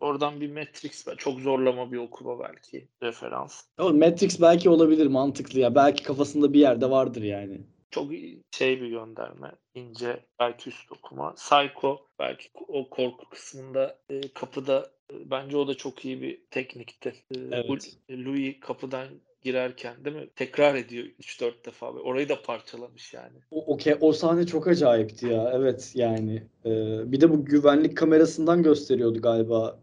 Oradan bir Matrix çok zorlama bir okuma belki referans. Ama Matrix belki olabilir mantıklı ya. Belki kafasında bir yerde vardır yani. Çok şey bir gönderme. ince belki üst okuma. Psycho belki o korku kısmında e, kapıda e, bence o da çok iyi bir teknikti. E, Evet. bu- Louis kapıdan girerken değil mi? Tekrar ediyor 3-4 defa. Orayı da parçalamış yani. O, o, ke- o sahne çok acayipti ya. Evet yani. Ee, bir de bu güvenlik kamerasından gösteriyordu galiba.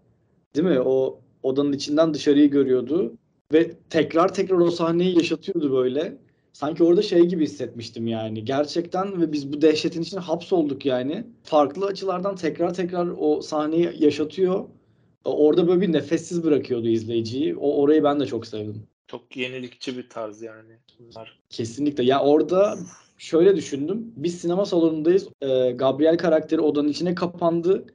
Değil mi? O odanın içinden dışarıyı görüyordu. Ve tekrar tekrar o sahneyi yaşatıyordu böyle. Sanki orada şey gibi hissetmiştim yani. Gerçekten ve biz bu dehşetin içine hapsolduk yani. Farklı açılardan tekrar tekrar o sahneyi yaşatıyor. Orada böyle bir nefessiz bırakıyordu izleyiciyi. O orayı ben de çok sevdim. Çok yenilikçi bir tarz yani. Bunlar. Kesinlikle. Ya orada şöyle düşündüm. Biz sinema salonundayız. Ee, Gabriel karakteri odanın içine kapandı.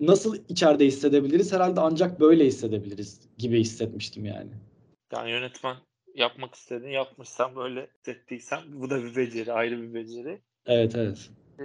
Nasıl içeride hissedebiliriz? Herhalde ancak böyle hissedebiliriz gibi hissetmiştim yani. Yani yönetmen yapmak istediğini yapmış. Sen böyle hissettiysen bu da bir beceri. Ayrı bir beceri. Evet evet. Ee,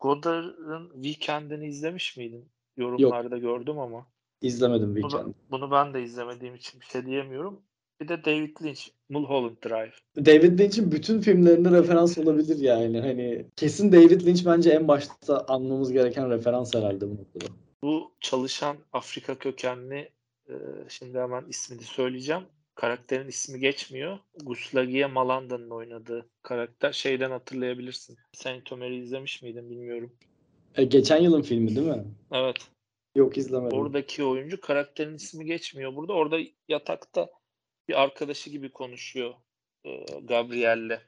Godard'ın Weekend'ini izlemiş miydin? Yorumlarda gördüm ama. İzlemedim Bunu, Weekend. bunu ben de izlemediğim için bir şey diyemiyorum. Bir de David Lynch, Mulholland Drive. David Lynch'in bütün filmlerine referans olabilir yani. Hani kesin David Lynch bence en başta anlamamız gereken referans herhalde bu noktada. Bu çalışan Afrika kökenli, e, şimdi hemen ismini söyleyeceğim. Karakterin ismi geçmiyor. Guslagia Malanda'nın oynadığı karakter. Şeyden hatırlayabilirsin. Saint Omer'i izlemiş miydin bilmiyorum. E, geçen yılın filmi değil mi? Evet. Yok izlemedim. Oradaki oyuncu karakterin ismi geçmiyor burada. Orada yatakta bir arkadaşı gibi konuşuyor e, Gabriel'le.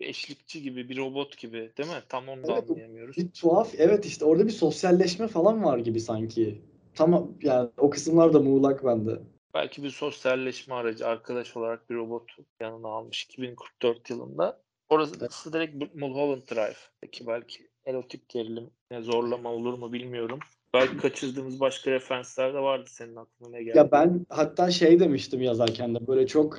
Bir eşlikçi gibi, bir robot gibi değil mi? Tam onu da Evet, anlayamıyoruz. Bir tuhaf evet işte orada bir sosyalleşme falan var gibi sanki. Tamam yani o kısımlar da muğlak bende. belki bir sosyalleşme aracı arkadaş olarak bir robotu yanına almış 2044 yılında. Orası direkt Mulholland Drive. Peki belki erotik gerilim zorlama olur mu bilmiyorum. Belki kaçırdığımız başka referanslar da vardı senin aklına ne geldi? Ya ben hatta şey demiştim yazarken de böyle çok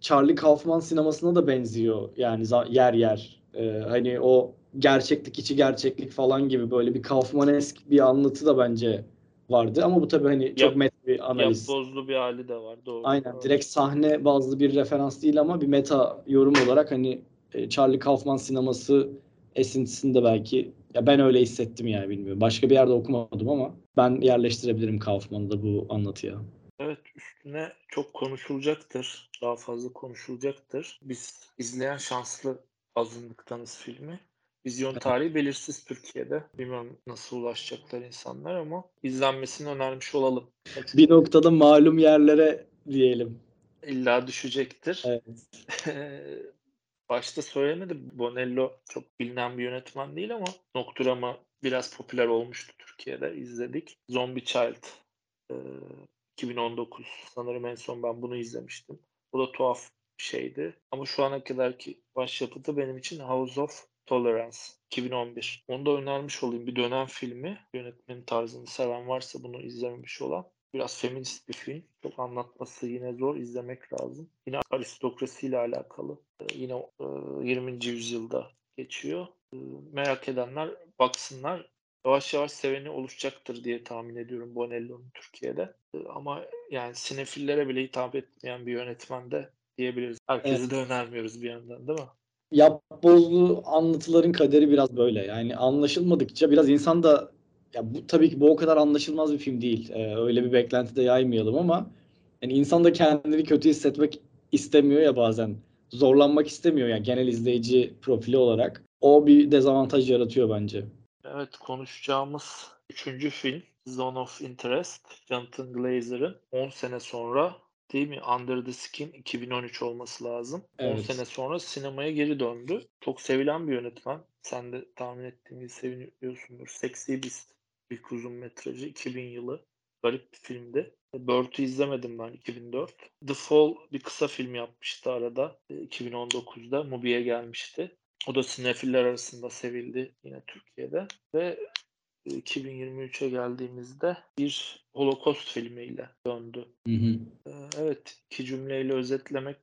Charlie Kaufman sinemasına da benziyor yani yer yer. Ee, hani o gerçeklik içi gerçeklik falan gibi böyle bir Kaufmanesk bir anlatı da bence vardı ama bu tabii hani çok Yap- met bir analiz. Yapbozlu bir hali de var. Doğru. Aynen Doğru. direkt sahne bazlı bir referans değil ama bir meta yorum olarak hani e, Charlie Kaufman sineması esintisinde belki ya ben öyle hissettim yani bilmiyorum. Başka bir yerde okumadım ama ben yerleştirebilirim Kaufman'ı da bu anlatıya. Evet üstüne çok konuşulacaktır. Daha fazla konuşulacaktır. Biz izleyen şanslı azınlıktanız filmi. Vizyon tarihi belirsiz Türkiye'de. Bilmiyorum nasıl ulaşacaklar insanlar ama izlenmesini önermiş olalım. Bir noktada malum yerlere diyelim. İlla düşecektir. Evet. Başta söylemedim. Bonello çok bilinen bir yönetmen değil ama Nocturama biraz popüler olmuştu Türkiye'de. izledik. Zombie Child e, 2019 sanırım en son ben bunu izlemiştim. Bu da tuhaf bir şeydi. Ama şu ana kadarki başyapıtı benim için House of Tolerance 2011. Onu da önermiş olayım. Bir dönem filmi. Yönetmenin tarzını seven varsa bunu izlememiş olan. Biraz feminist bir film. Çok anlatması yine zor. izlemek lazım. Yine aristokrasi ile alakalı. Ee, Yine e, 20. yüzyılda geçiyor. Ee, Merak edenler baksınlar. Yavaş yavaş seveni oluşacaktır diye tahmin ediyorum Bonello'nun Türkiye'de. Ee, Ama yani sinefillere bile hitap etmeyen bir yönetmen de diyebiliriz. Herkese Evet. de önermiyoruz bir yandan değil mi? Yapbozlu anlatıların kaderi biraz böyle. Yani anlaşılmadıkça biraz insan da ya bu tabii ki bu o kadar anlaşılmaz bir film değil. Ee, öyle bir beklenti de yaymayalım ama yani insan da kendini kötü hissetmek istemiyor ya bazen. Zorlanmak istemiyor yani genel izleyici profili olarak. O bir dezavantaj yaratıyor bence. Evet konuşacağımız üçüncü film Zone of Interest. Jonathan Glazer'ın 10 sene sonra değil mi? Under the Skin 2013 olması lazım. 10 Evet. sene sonra sinemaya geri döndü. Çok sevilen bir yönetmen. Sen de tahmin ettiğin gibi seviniyorsundur. Sexy Beast ilk uzun metrajı 2000 yılı. Garip bir filmdi. Bird'ü izlemedim ben 2004. The Fall bir kısa film yapmıştı arada. e, 2019'da Mubi'ye gelmişti. O da sinefiller arasında sevildi yine Türkiye'de. Ve 2023'e geldiğimizde bir Holocaust filmiyle döndü. Hı hı. Ee, Evet, iki cümleyle özetlemek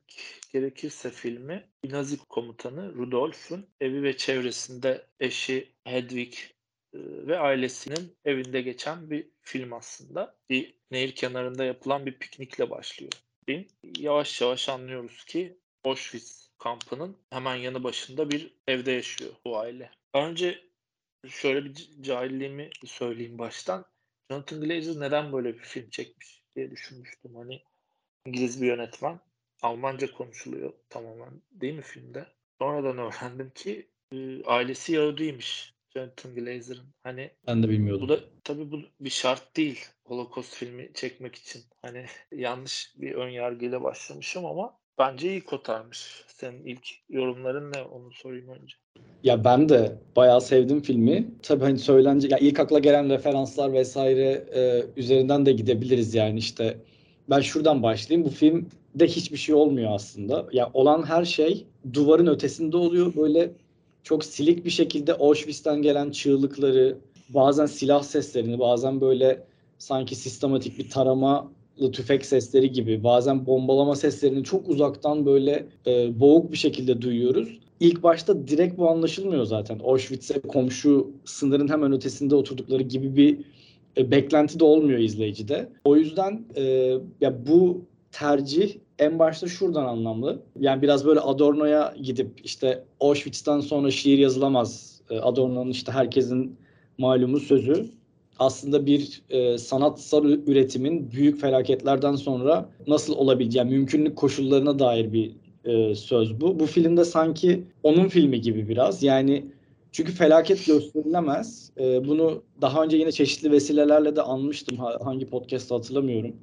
gerekirse filmi Nazi komutanı Rudolf'un evi ve çevresinde eşi Hedwig e, ve ailesinin evinde geçen bir film aslında. Bir nehir kenarında yapılan bir piknikle başlıyor film. Yavaş yavaş anlıyoruz ki Auschwitz kampının hemen yanı başında bir evde yaşıyor bu aile. Önce şöyle bir cahilliğimi söyleyeyim baştan. Jonathan Glazer neden böyle bir film çekmiş diye düşünmüştüm. Hani İngiliz bir yönetmen. Almanca konuşuluyor tamamen değil mi filmde? Sonradan öğrendim ki ailesi Yahudiymiş Jonathan Glazer'ın. Hani Ben de bu bilmiyordum. da tabii bu bir şart değil Holocaust filmi çekmek için. Hani yanlış bir ön yargıyla başlamışım ama bence iyi kotarmış. Senin ilk yorumların ne onu sorayım önce. Ya ben de bayağı sevdim filmi. Tabii hani söylence ya ilk akla gelen referanslar vesaire e, üzerinden de gidebiliriz yani işte. Ben şuradan başlayayım. Bu filmde hiçbir şey olmuyor aslında. Ya olan her şey duvarın ötesinde oluyor. Böyle çok silik bir şekilde Auschwitz'ten gelen çığlıkları, bazen silah seslerini, bazen böyle sanki sistematik bir taramalı tüfek sesleri gibi, bazen bombalama seslerini çok uzaktan böyle e, boğuk bir şekilde duyuyoruz. İlk başta direkt bu anlaşılmıyor zaten. Auschwitz'e komşu sınırın hemen ötesinde oturdukları gibi bir e, beklenti de olmuyor izleyicide. O yüzden e, ya bu tercih en başta şuradan anlamlı. Yani biraz böyle Adorno'ya gidip işte Auschwitz'ten sonra şiir yazılamaz. E, Adorno'nun işte herkesin malumu sözü aslında bir e, sanatsal üretimin büyük felaketlerden sonra nasıl olabileceği, yani mümkünlük koşullarına dair bir e, söz bu. Bu filmde sanki onun filmi gibi biraz. Yani çünkü felaket gösterilemez. E, bunu daha önce yine çeşitli vesilelerle de anmıştım. Ha- hangi podcast'ta hatırlamıyorum.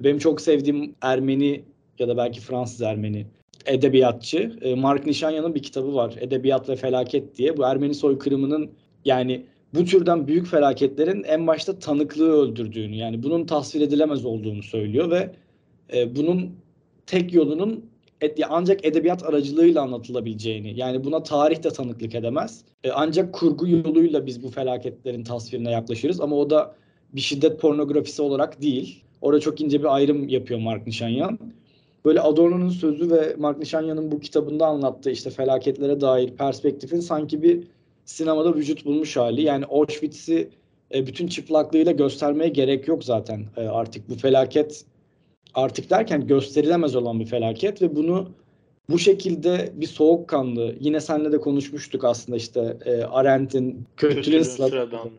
Benim çok sevdiğim Ermeni ya da belki Fransız Ermeni edebiyatçı e, Mark Nişanyan'ın bir kitabı var. Edebiyat ve Felaket diye. Bu Ermeni soykırımının yani bu türden büyük felaketlerin en başta tanıklığı öldürdüğünü yani bunun tasvir edilemez olduğunu söylüyor ve e, bunun tek yolunun et, ancak edebiyat aracılığıyla anlatılabileceğini yani buna tarih de tanıklık edemez. E, ancak kurgu yoluyla biz bu felaketlerin tasvirine yaklaşırız ama o da bir şiddet pornografisi olarak değil. Orada çok ince bir ayrım yapıyor Mark Nişanyan. Böyle Adorno'nun sözü ve Mark Nişanyan'ın bu kitabında anlattığı işte felaketlere dair perspektifin sanki bir sinemada vücut bulmuş hali. Yani Auschwitz'i e, bütün çıplaklığıyla göstermeye gerek yok zaten e, artık bu felaket artık derken gösterilemez olan bir felaket ve bunu bu şekilde bir soğukkanlı yine seninle de konuşmuştuk aslında işte e, Arendt'in kötülüğün sıradanlığı.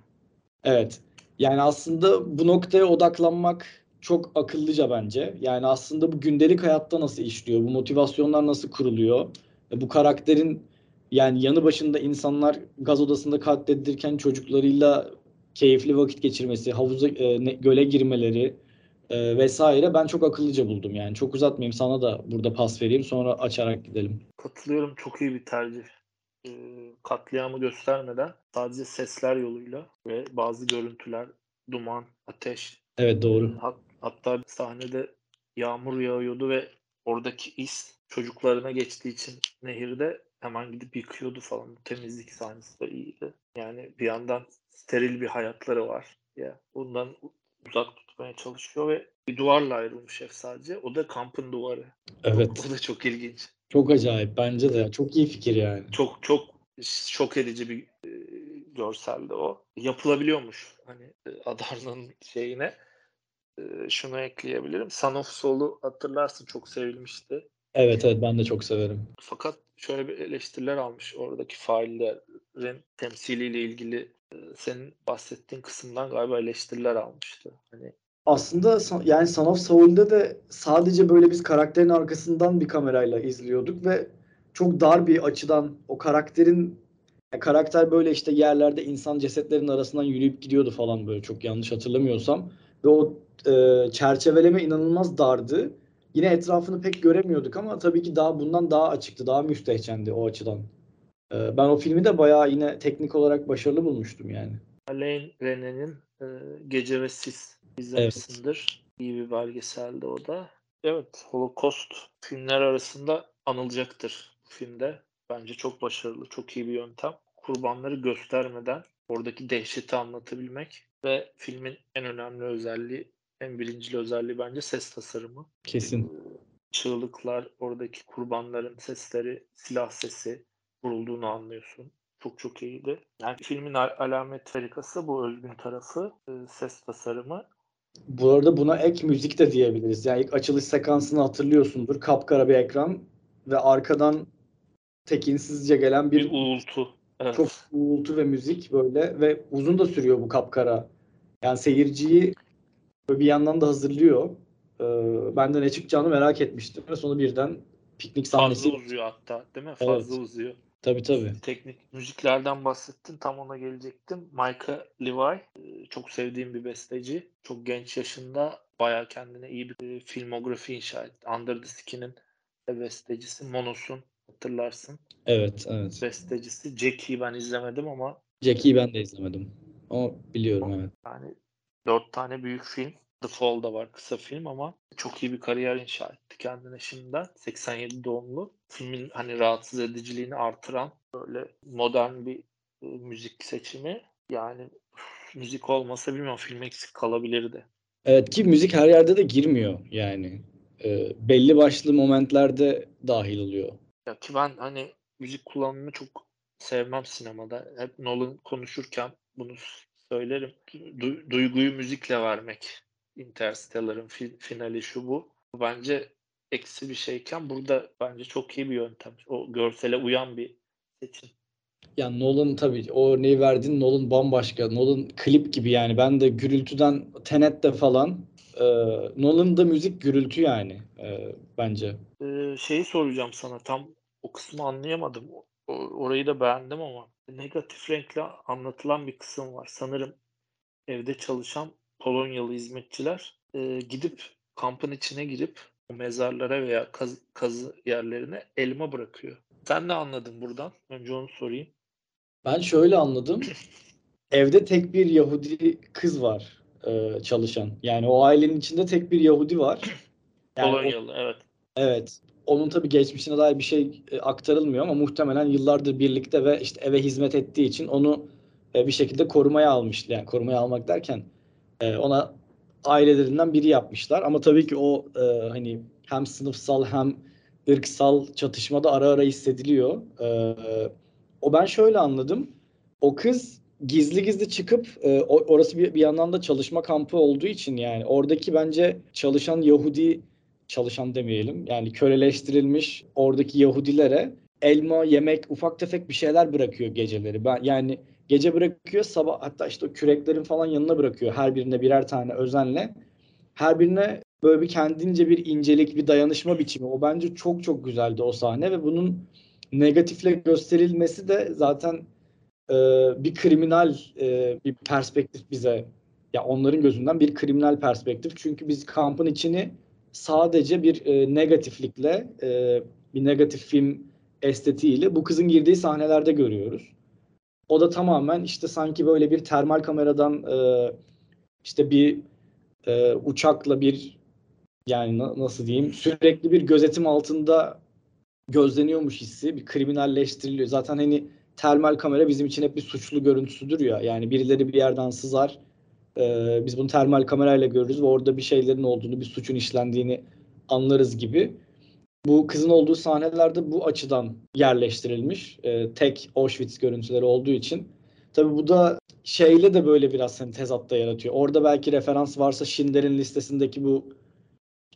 Evet. Yani aslında bu noktaya odaklanmak çok akıllıca bence. Yani aslında bu gündelik hayatta nasıl işliyor? Bu motivasyonlar nasıl kuruluyor? E, Bu karakterin yani yanı başında insanlar gaz odasında katledilirken çocuklarıyla keyifli vakit geçirmesi, havuza e, ne- göle girmeleri e, vesaire ben çok akıllıca buldum yani. Çok uzatmayayım sana da burada pas vereyim sonra açarak gidelim. Katılıyorum. Çok iyi bir tercih. Ee, katliamı göstermeden sadece sesler yoluyla ve bazı görüntüler, duman, ateş. Evet doğru. Hat- hatta sahnede yağmur yağıyordu ve oradaki iz çocuklarına geçtiği için nehirde hemen gidip yıkıyordu falan. Temizlik sahnesi de iyiydi. Yani bir yandan steril bir hayatları var. Ya bundan uzak tutmaya çalışıyor ve bir duvarla ayrılmış ev sadece. O da kampın duvarı. Evet. O da çok ilginç. Çok acayip bence de. Çok iyi fikir yani. çok çok şok edici bir e, görseldi o. Yapılabiliyormuş. Hani e, Adarna'nın şeyine e, şunu ekleyebilirim. Son of Soul'u hatırlarsın çok sevilmişti. Evet evet ben de çok severim. Fakat şöyle bir eleştiriler almış oradaki faillerin temsiliyle ilgili e, senin bahsettiğin kısımdan galiba eleştiriler almıştı. Hani Aslında yani Son of Saul'de de sadece böyle biz karakterin arkasından bir kamerayla izliyorduk ve çok dar bir açıdan o karakterin ya karakter böyle işte yerlerde insan cesetlerinin arasından yürüyüp gidiyordu falan böyle çok yanlış hatırlamıyorsam ve o e, çerçeveleme inanılmaz dardı. Yine etrafını pek göremiyorduk ama tabii ki daha bundan daha açıktı, daha müstehcendi o açıdan. E, ben o filmi de bayağı yine teknik olarak başarılı bulmuştum yani. Alain René'nin e, Gece ve Sis izlemişsindir. İyi bir belgeseldi o da. Evet, Holocaust filmler arasında anılacaktır bu filmde. Bence çok başarılı, çok iyi bir yöntem. Kurbanları göstermeden oradaki dehşeti anlatabilmek ve filmin en önemli özelliği, en birincil özelliği bence ses tasarımı. Kesin. Çığlıklar, oradaki kurbanların sesleri, silah sesi vurulduğunu anlıyorsun. Çok çok iyiydi. Yani filmin al- alamet farikası bu özgün tarafı, e, ses tasarımı. Bu arada buna ek müzik de diyebiliriz. Yani ilk açılış sekansını hatırlıyorsundur. Kapkara bir ekran ve arkadan tekinsizce gelen Bir bir uğultu. Evet. çok uğultu ve müzik böyle ve uzun da sürüyor bu kapkara. Yani seyirciyi böyle bir yandan da hazırlıyor. Ee, ben de ne çıkacağını merak etmiştim ve sonra birden piknik sahnesi. Fazla uzuyor hatta değil mi? Fazla uzuyor. Tabii tabii. Teknik müziklerden bahsettin. Tam ona gelecektim. Micah Levi. e, Çok sevdiğim bir besteci. Çok genç yaşında bayağı kendine iyi bir e, filmografi inşa etti. Under the Skin'in bestecisi. Monos'un hatırlarsın. Evet evet. Bestecisi. Jackie'yi ben izlemedim ama Jackie'yi ben de izlemedim. Ama biliyorum evet. yani dört tane büyük film. The Fall da var kısa film ama çok iyi bir kariyer inşa etti kendine şimdiden. 87 doğumlu. Filmin hani rahatsız ediciliğini artıran böyle modern bir e, müzik seçimi. Yani üf, müzik olmasa bilmiyorum film eksik kalabilirdi. Evet ki müzik her yerde de girmiyor yani. Ee, belli başlı momentlerde dahil oluyor. Ya ki ben hani müzik kullanımını çok sevmem sinemada. Hep Nolan konuşurken bunu söylerim. Du- duyguyu müzikle vermek. Interstellar'ın fi- finali şu bu. Bence eksi bir şeyken burada bence çok iyi bir yöntem. O görsele uyan bir seçim. Yani Nolan tabii o örneği verdiğin Nolan bambaşka. Nolan klip gibi yani. Ben de gürültüden Tenet'te falan e, Nolan'da müzik gürültü yani e, bence. Ee, şeyi soracağım sana tam o kısmı anlayamadım. O- o- orayı da beğendim ama negatif renkle anlatılan bir kısım var. Sanırım evde çalışan Polonyalı hizmetçiler e, gidip kampın içine girip o mezarlara veya kaz- kazı yerlerine elma bırakıyor. Sen ne anladın buradan? Önce onu sorayım. Ben şöyle anladım. Evde tek bir Yahudi kız var e, çalışan. Yani o ailenin içinde tek bir Yahudi var. Yani o- Polonyalı evet. Evet. Onun tabii geçmişine dair bir şey e, aktarılmıyor ama muhtemelen yıllardır birlikte ve işte eve hizmet ettiği için onu e, bir şekilde korumaya almışlar. Yani korumaya almak derken e, ona ailelerinden biri yapmışlar. Ama tabii ki o hani hem sınıfsal hem ırksal çatışmada ara ara hissediliyor. O ben şöyle anladım. O kız gizli gizli çıkıp orası bir yandan da çalışma kampı olduğu için yani oradaki bence çalışan Yahudi çalışan demeyelim. Yani köleleştirilmiş oradaki Yahudilere elma, yemek, ufak tefek bir şeyler bırakıyor geceleri. Ben yani gece bırakıyor sabah hatta işte o küreklerin falan yanına bırakıyor. Her birine birer tane özenle. Her birine böyle bir kendince bir incelik, bir dayanışma biçimi. O bence çok çok güzeldi o sahne ve bunun negatifle gösterilmesi de zaten e, bir kriminal e, bir perspektif bize ya onların gözünden bir kriminal perspektif. Çünkü biz kampın içini sadece bir e, negatiflikle e, bir negatif film estetiğiyle bu kızın girdiği sahnelerde görüyoruz. O da tamamen işte sanki böyle bir termal kameradan e, işte bir e, uçakla bir yani na- nasıl diyeyim sürekli bir gözetim altında gözleniyormuş hissi bir kriminalleştiriliyor. Zaten hani termal kamera bizim için hep bir suçlu görüntüsüdür ya. Yani birileri bir yerden sızar. E, biz bunu termal kamerayla görürüz ve orada bir şeylerin olduğunu, bir suçun işlendiğini anlarız gibi. Bu kızın olduğu sahnelerde bu açıdan yerleştirilmiş. E, tek Auschwitz görüntüleri olduğu için. Tabii bu da şeyle de böyle biraz hani tezatta yaratıyor. Orada belki referans varsa Schindler'in listesindeki bu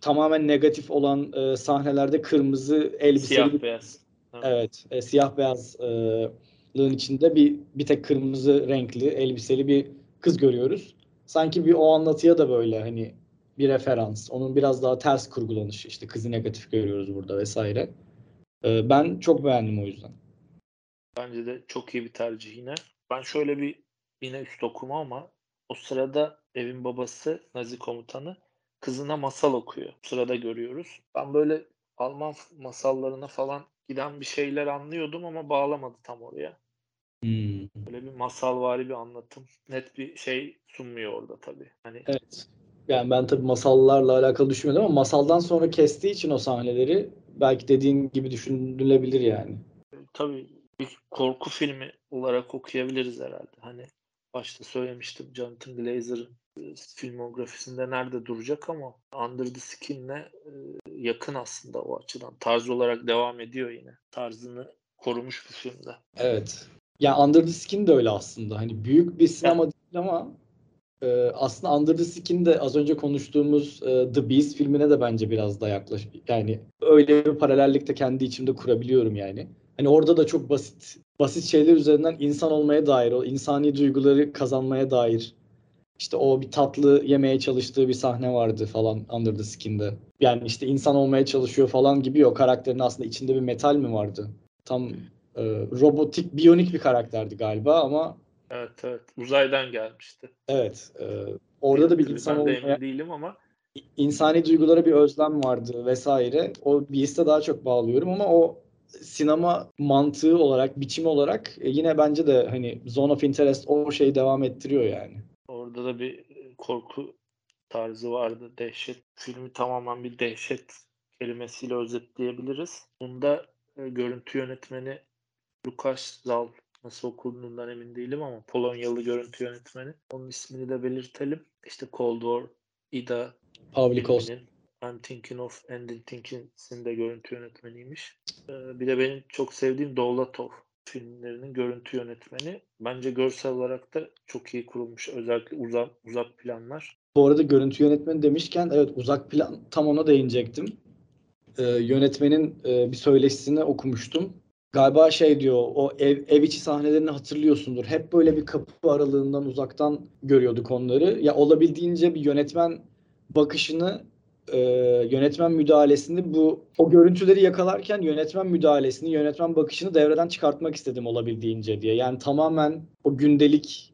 tamamen negatif olan e, sahnelerde kırmızı elbiseli Siyah beyaz. Evet, e, siyah beyazlığın içinde bir bir tek kırmızı renkli elbiseli bir kız görüyoruz. Sanki bir o anlatıya da böyle hani bir referans. Onun biraz daha ters kurgulanışı. işte kızı negatif görüyoruz burada vesaire. E, ben çok beğendim o yüzden. Bence de çok iyi bir tercih yine. Ben şöyle bir yine üst okuma ama o sırada evin babası Nazi komutanı kızına masal okuyor. O sırada görüyoruz. Ben böyle Alman masallarına falan giden bir şeyler anlıyordum ama bağlamadı tam oraya. Hmm. Böyle bir masalvari bir anlatım. Net bir şey sunmuyor orada tabii. Hani Evet. Yani ben tabii masallarla alakalı düşünmedim ama masaldan sonra kestiği için o sahneleri belki dediğin gibi düşünülebilir yani. tabii bir korku filmi olarak okuyabiliriz herhalde. Hani başta söylemiştim Jonathan Glazer'ın e, filmografisinde nerede duracak ama Under the Skin'le e, yakın aslında o açıdan. Tarz olarak devam ediyor yine. Tarzını korumuş bir filmde. Evet. Ya Under the Skin de öyle aslında. Hani büyük bir sinema değil ama e, aslında Under the Skin de az önce konuştuğumuz e, The Beast filmine de bence biraz da yaklaş. Yani öyle bir paralellik de kendi içimde kurabiliyorum yani. Hani orada da çok basit basit şeyler üzerinden insan olmaya dair, o insani duyguları kazanmaya dair işte o bir tatlı yemeye çalıştığı bir sahne vardı falan Under the Skin'de. Yani işte insan olmaya çalışıyor falan gibi o karakterin aslında içinde bir metal mi vardı? Tam e, robotik, biyonik bir karakterdi galiba ama Evet evet. Uzaydan gelmişti. evet e, orada da bir insan olmaya, değilim ama insani duygulara bir özlem vardı vesaire. O Beast'e daha çok bağlıyorum ama o sinema mantığı olarak, biçim olarak e, yine bence de hani Zone of Interest o şeyi devam ettiriyor yani. orada da bir e, korku tarzı vardı. Dehşet. Filmi tamamen bir dehşet kelimesiyle özetleyebiliriz. Bunda e, görüntü yönetmeni Lukas Zal nasıl okunduğundan emin değilim ama Polonyalı görüntü yönetmeni. Onun ismini de belirtelim. İşte Cold War, Ida Pavlikos. I'm Thinking of Ending Things'in de görüntü yönetmeniymiş. Ee, bir de benim çok sevdiğim Dovlatov filmlerinin görüntü yönetmeni. Bence görsel olarak da çok iyi kurulmuş. Özellikle uzak uzak planlar. Bu arada görüntü yönetmeni demişken evet uzak plan tam ona değinecektim. Ee, yönetmenin e, bir söyleşisini okumuştum. Galiba şey diyor o ev, ev içi sahnelerini hatırlıyorsundur. Hep böyle bir kapı aralığından uzaktan görüyorduk onları. Ya olabildiğince bir yönetmen bakışını e, yönetmen müdahalesini bu o görüntüleri yakalarken yönetmen müdahalesini, yönetmen bakışını devreden çıkartmak istedim olabildiğince diye. Yani tamamen o gündelik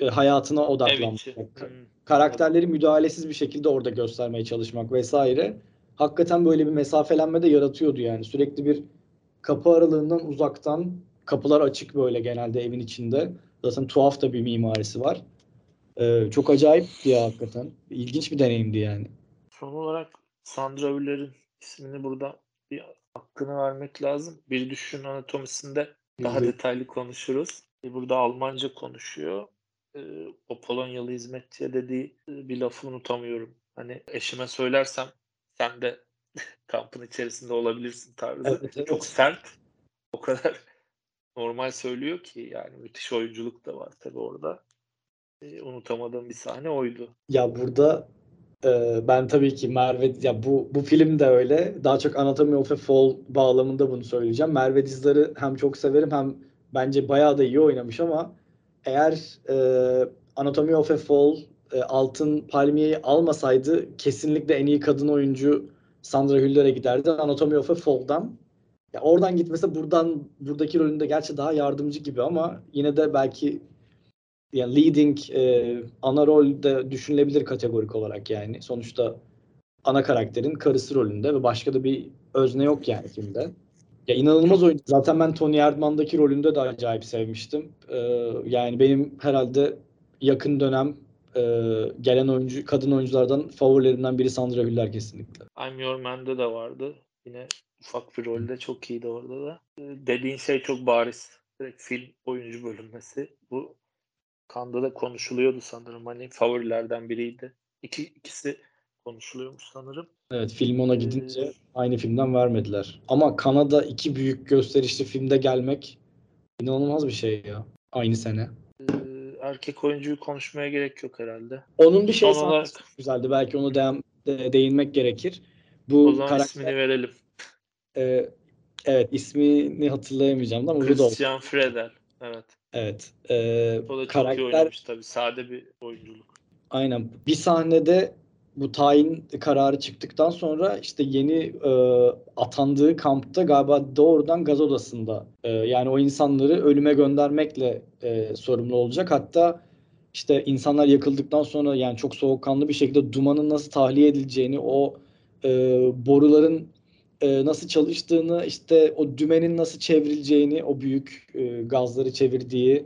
e, hayatına odaklanmak içi. Hmm. karakterleri müdahalesiz bir şekilde orada göstermeye çalışmak vesaire. Hakikaten böyle bir mesafelenme de yaratıyordu yani. Sürekli bir kapı aralığından uzaktan kapılar açık böyle genelde evin içinde. Zaten tuhaf da bir mimarisi var. Ee, çok acayip ya hakikaten. İlginç bir deneyimdi yani. Son olarak Sandra Hüller'in ismini burada bir hakkını vermek lazım. Bir düşün anatomisinde daha Evet. detaylı konuşuruz. E, Burada Almanca konuşuyor. E, o Polonyalı hizmetçiye dediği e, bir lafı unutamıyorum. Hani eşime söylersem sen de kampın içerisinde olabilirsin tarzı. Evet, evet. Çok sert. O kadar normal söylüyor ki yani müthiş oyunculuk da var tabii orada. E, unutamadığım bir sahne oydu. Ya burada e, ben tabii ki Merve ya bu bu film de öyle. Daha çok Anatomy of a Fall bağlamında bunu söyleyeceğim. Merve Dizdar'ı hem çok severim hem bence bayağı da iyi oynamış ama eğer e, Anatomy of a Fall e, altın palmiyeyi almasaydı kesinlikle en iyi kadın oyuncu Sandra Hüller'e giderdi. Anatomy of a Fall'dan. Ya oradan gitmese buradan buradaki rolünde gerçi daha yardımcı gibi ama yine de belki yani leading e, ana rol de düşünülebilir kategorik olarak yani. Sonuçta ana karakterin karısı rolünde ve başka da bir özne yok yani filmde. Ya inanılmaz oyuncu. Zaten ben Tony Erdmann'daki rolünde de acayip sevmiştim. Ee, yani benim herhalde yakın dönem e, gelen oyuncu kadın oyunculardan favorilerimden biri Sandra Hüller kesinlikle. I'm Your Man'de de vardı. Yine ufak bir rolde çok iyiydi orada da. E, Dediğin şey çok bariz. Direkt film oyuncu bölünmesi. Bu Kanda da konuşuluyordu sanırım. Hani favorilerden biriydi. İki, ikisi konuşuluyormuş sanırım. Evet film ona gidince aynı filmden vermediler. Ama Kanada iki büyük gösterişli filmde gelmek inanılmaz bir şey ya. Aynı sene. Erkek oyuncuyu konuşmaya gerek yok herhalde. Onun bir şey Son olarak- güzeldi. Belki onu de, de- değinmek gerekir. O Bu zaman karakter ismini verelim. e, evet ismini hatırlayamayacağım ama. Christian Fredel. Evet. Evet. E, O da çok iyi karakter oynamış tabii. Sade bir oyunculuk. aynen bir sahnede bu tayin kararı çıktıktan sonra işte yeni e, atandığı kampta galiba doğrudan gaz odasında e, yani o insanları ölüme göndermekle e, sorumlu olacak. Hatta işte insanlar yakıldıktan sonra yani çok soğukkanlı bir şekilde dumanın nasıl tahliye edileceğini, o e, boruların e, nasıl çalıştığını, işte o dümenin nasıl çevrileceğini, o büyük e, gazları çevirdiği,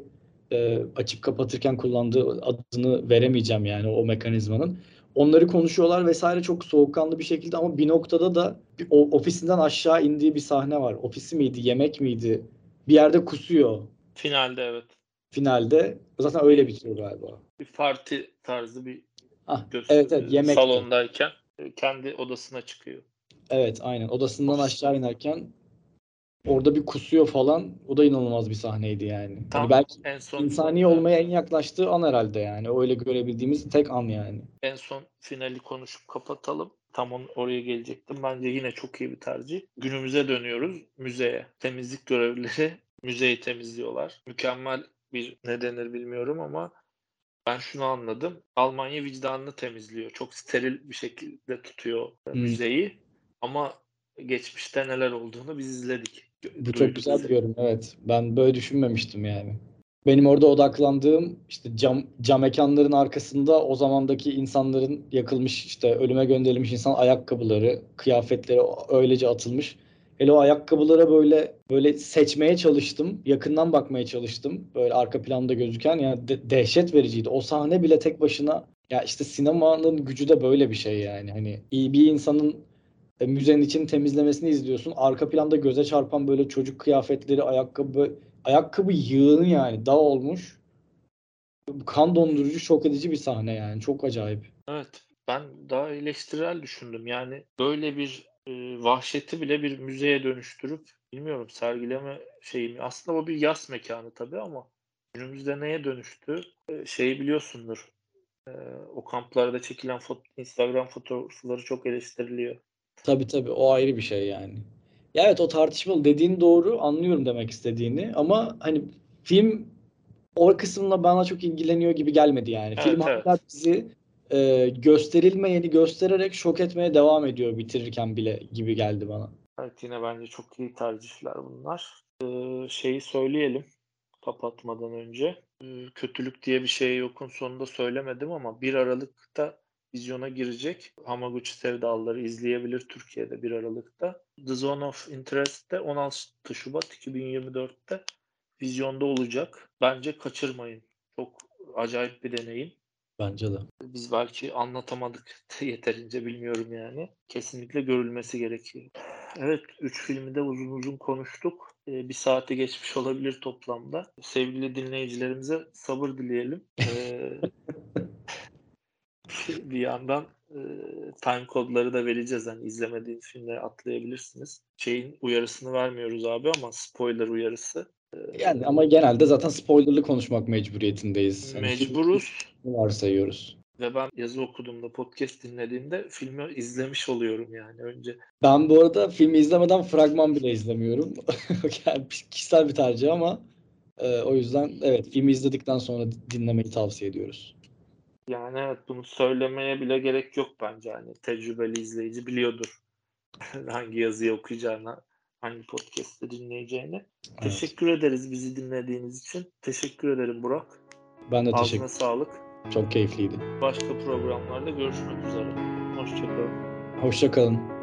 e, açıp kapatırken kullandığı adını veremeyeceğim yani o mekanizmanın. Onları konuşuyorlar vesaire çok soğukkanlı bir şekilde ama bir noktada da bir, o, ofisinden aşağı indiği bir sahne var. Ofisi miydi, yemek miydi? Bir yerde kusuyor Finalde evet. finalde. Zaten öyle bitiyor galiba. Bir parti tarzı bir Ah, evet evet yemek. Salondayken e, kendi odasına çıkıyor. Evet aynen. Odasından aşağı inerken orada bir kusuyor falan. O da inanılmaz bir sahneydi yani. Hani Tam belki en son insani olmaya en yaklaştığı an herhalde yani. Öyle görebildiğimiz tek an yani. en son finali konuşup kapatalım. Tam on, oraya gelecektim. Bence yine çok iyi bir tercih. Günümüze dönüyoruz. Müzeye. Temizlik görevlileri müzeyi temizliyorlar. Mükemmel bir ne denir bilmiyorum ama ben şunu anladım. Almanya vicdanını temizliyor. Çok steril bir şekilde tutuyor Hmm. müzeyi. Ama geçmişte neler olduğunu biz izledik. Bu çok güzel bir yorum. Evet. Ben böyle düşünmemiştim yani. Benim orada odaklandığım işte cam, cam mekanların arkasında o zamandaki insanların yakılmış işte ölüme gönderilmiş insan ayakkabıları, kıyafetleri öylece atılmış. Hele o ayakkabılara böyle böyle seçmeye çalıştım. Yakından bakmaya çalıştım. Böyle arka planda gözüken yani de- dehşet vericiydi. O sahne bile tek başına ya işte sinemanın gücü de böyle bir şey yani. Hani iyi bir insanın e, müzenin için temizlemesini izliyorsun. Arka planda göze çarpan böyle çocuk kıyafetleri, ayakkabı, ayakkabı yığını yani dağ olmuş. Kan dondurucu, şok edici bir sahne yani. Çok acayip. Evet. Ben daha eleştirel düşündüm. Yani böyle bir e, vahşeti bile bir müzeye dönüştürüp bilmiyorum sergileme şeyi mi? Aslında o bir yas mekanı tabii ama günümüzde neye dönüştü? E, şeyi biliyorsundur. E, o kamplarda çekilen foto, Instagram fotoğrafları çok eleştiriliyor. Tabii tabii o ayrı bir şey yani. Ya evet o tartışmalı dediğin doğru anlıyorum demek istediğini ama hani film o kısımla bana çok ilgileniyor gibi gelmedi yani. Evet, film evet. bizi e, gösterilmeyeni göstererek şok etmeye devam ediyor bitirirken bile gibi geldi bana. Evet yine bence çok iyi tercihler bunlar. E, şeyi söyleyelim kapatmadan önce. E, kötülük diye bir şey yokun sonunda söylemedim ama 1 Aralık'ta vizyona girecek. Hamaguchi Sevdalıları izleyebilir Türkiye'de 1 Aralık'ta. The Zone of Interest'te 16 Şubat 2024'te vizyonda olacak. Bence kaçırmayın. Çok acayip bir deneyim. Bence de. Biz belki anlatamadık yeterince bilmiyorum yani. Kesinlikle görülmesi gerekiyor. Evet 3 filmi de uzun uzun konuştuk. Ee, bir saati geçmiş olabilir toplamda. Sevgili dinleyicilerimize sabır dileyelim. Ee, bir yandan e, time kodları da vereceğiz. Hani izlemediğiniz filmleri atlayabilirsiniz. Şeyin uyarısını vermiyoruz abi ama spoiler uyarısı. Yani ama genelde zaten spoilerlı konuşmak mecburiyetindeyiz. Hani Mecburuz. Varsayıyoruz. Ve ben yazı okuduğumda, podcast dinlediğimde filmi izlemiş oluyorum yani önce. Ben bu arada filmi izlemeden fragman bile izlemiyorum. yani kişisel bir tercih ama e, o yüzden evet filmi izledikten sonra dinlemeyi tavsiye ediyoruz. Yani evet bunu söylemeye bile gerek yok bence. Hani tecrübeli izleyici biliyordur hangi yazıyı okuyacağını, hangi podcast'te dinleyeceğini. Evet. Teşekkür ederiz bizi dinlediğiniz için. Teşekkür ederim Burak. Ben de Ağzına teşekkür sağlık. Çok keyifliydi. Başka programlarda görüşmek üzere. Hoşçakalın. Hoşça kalın.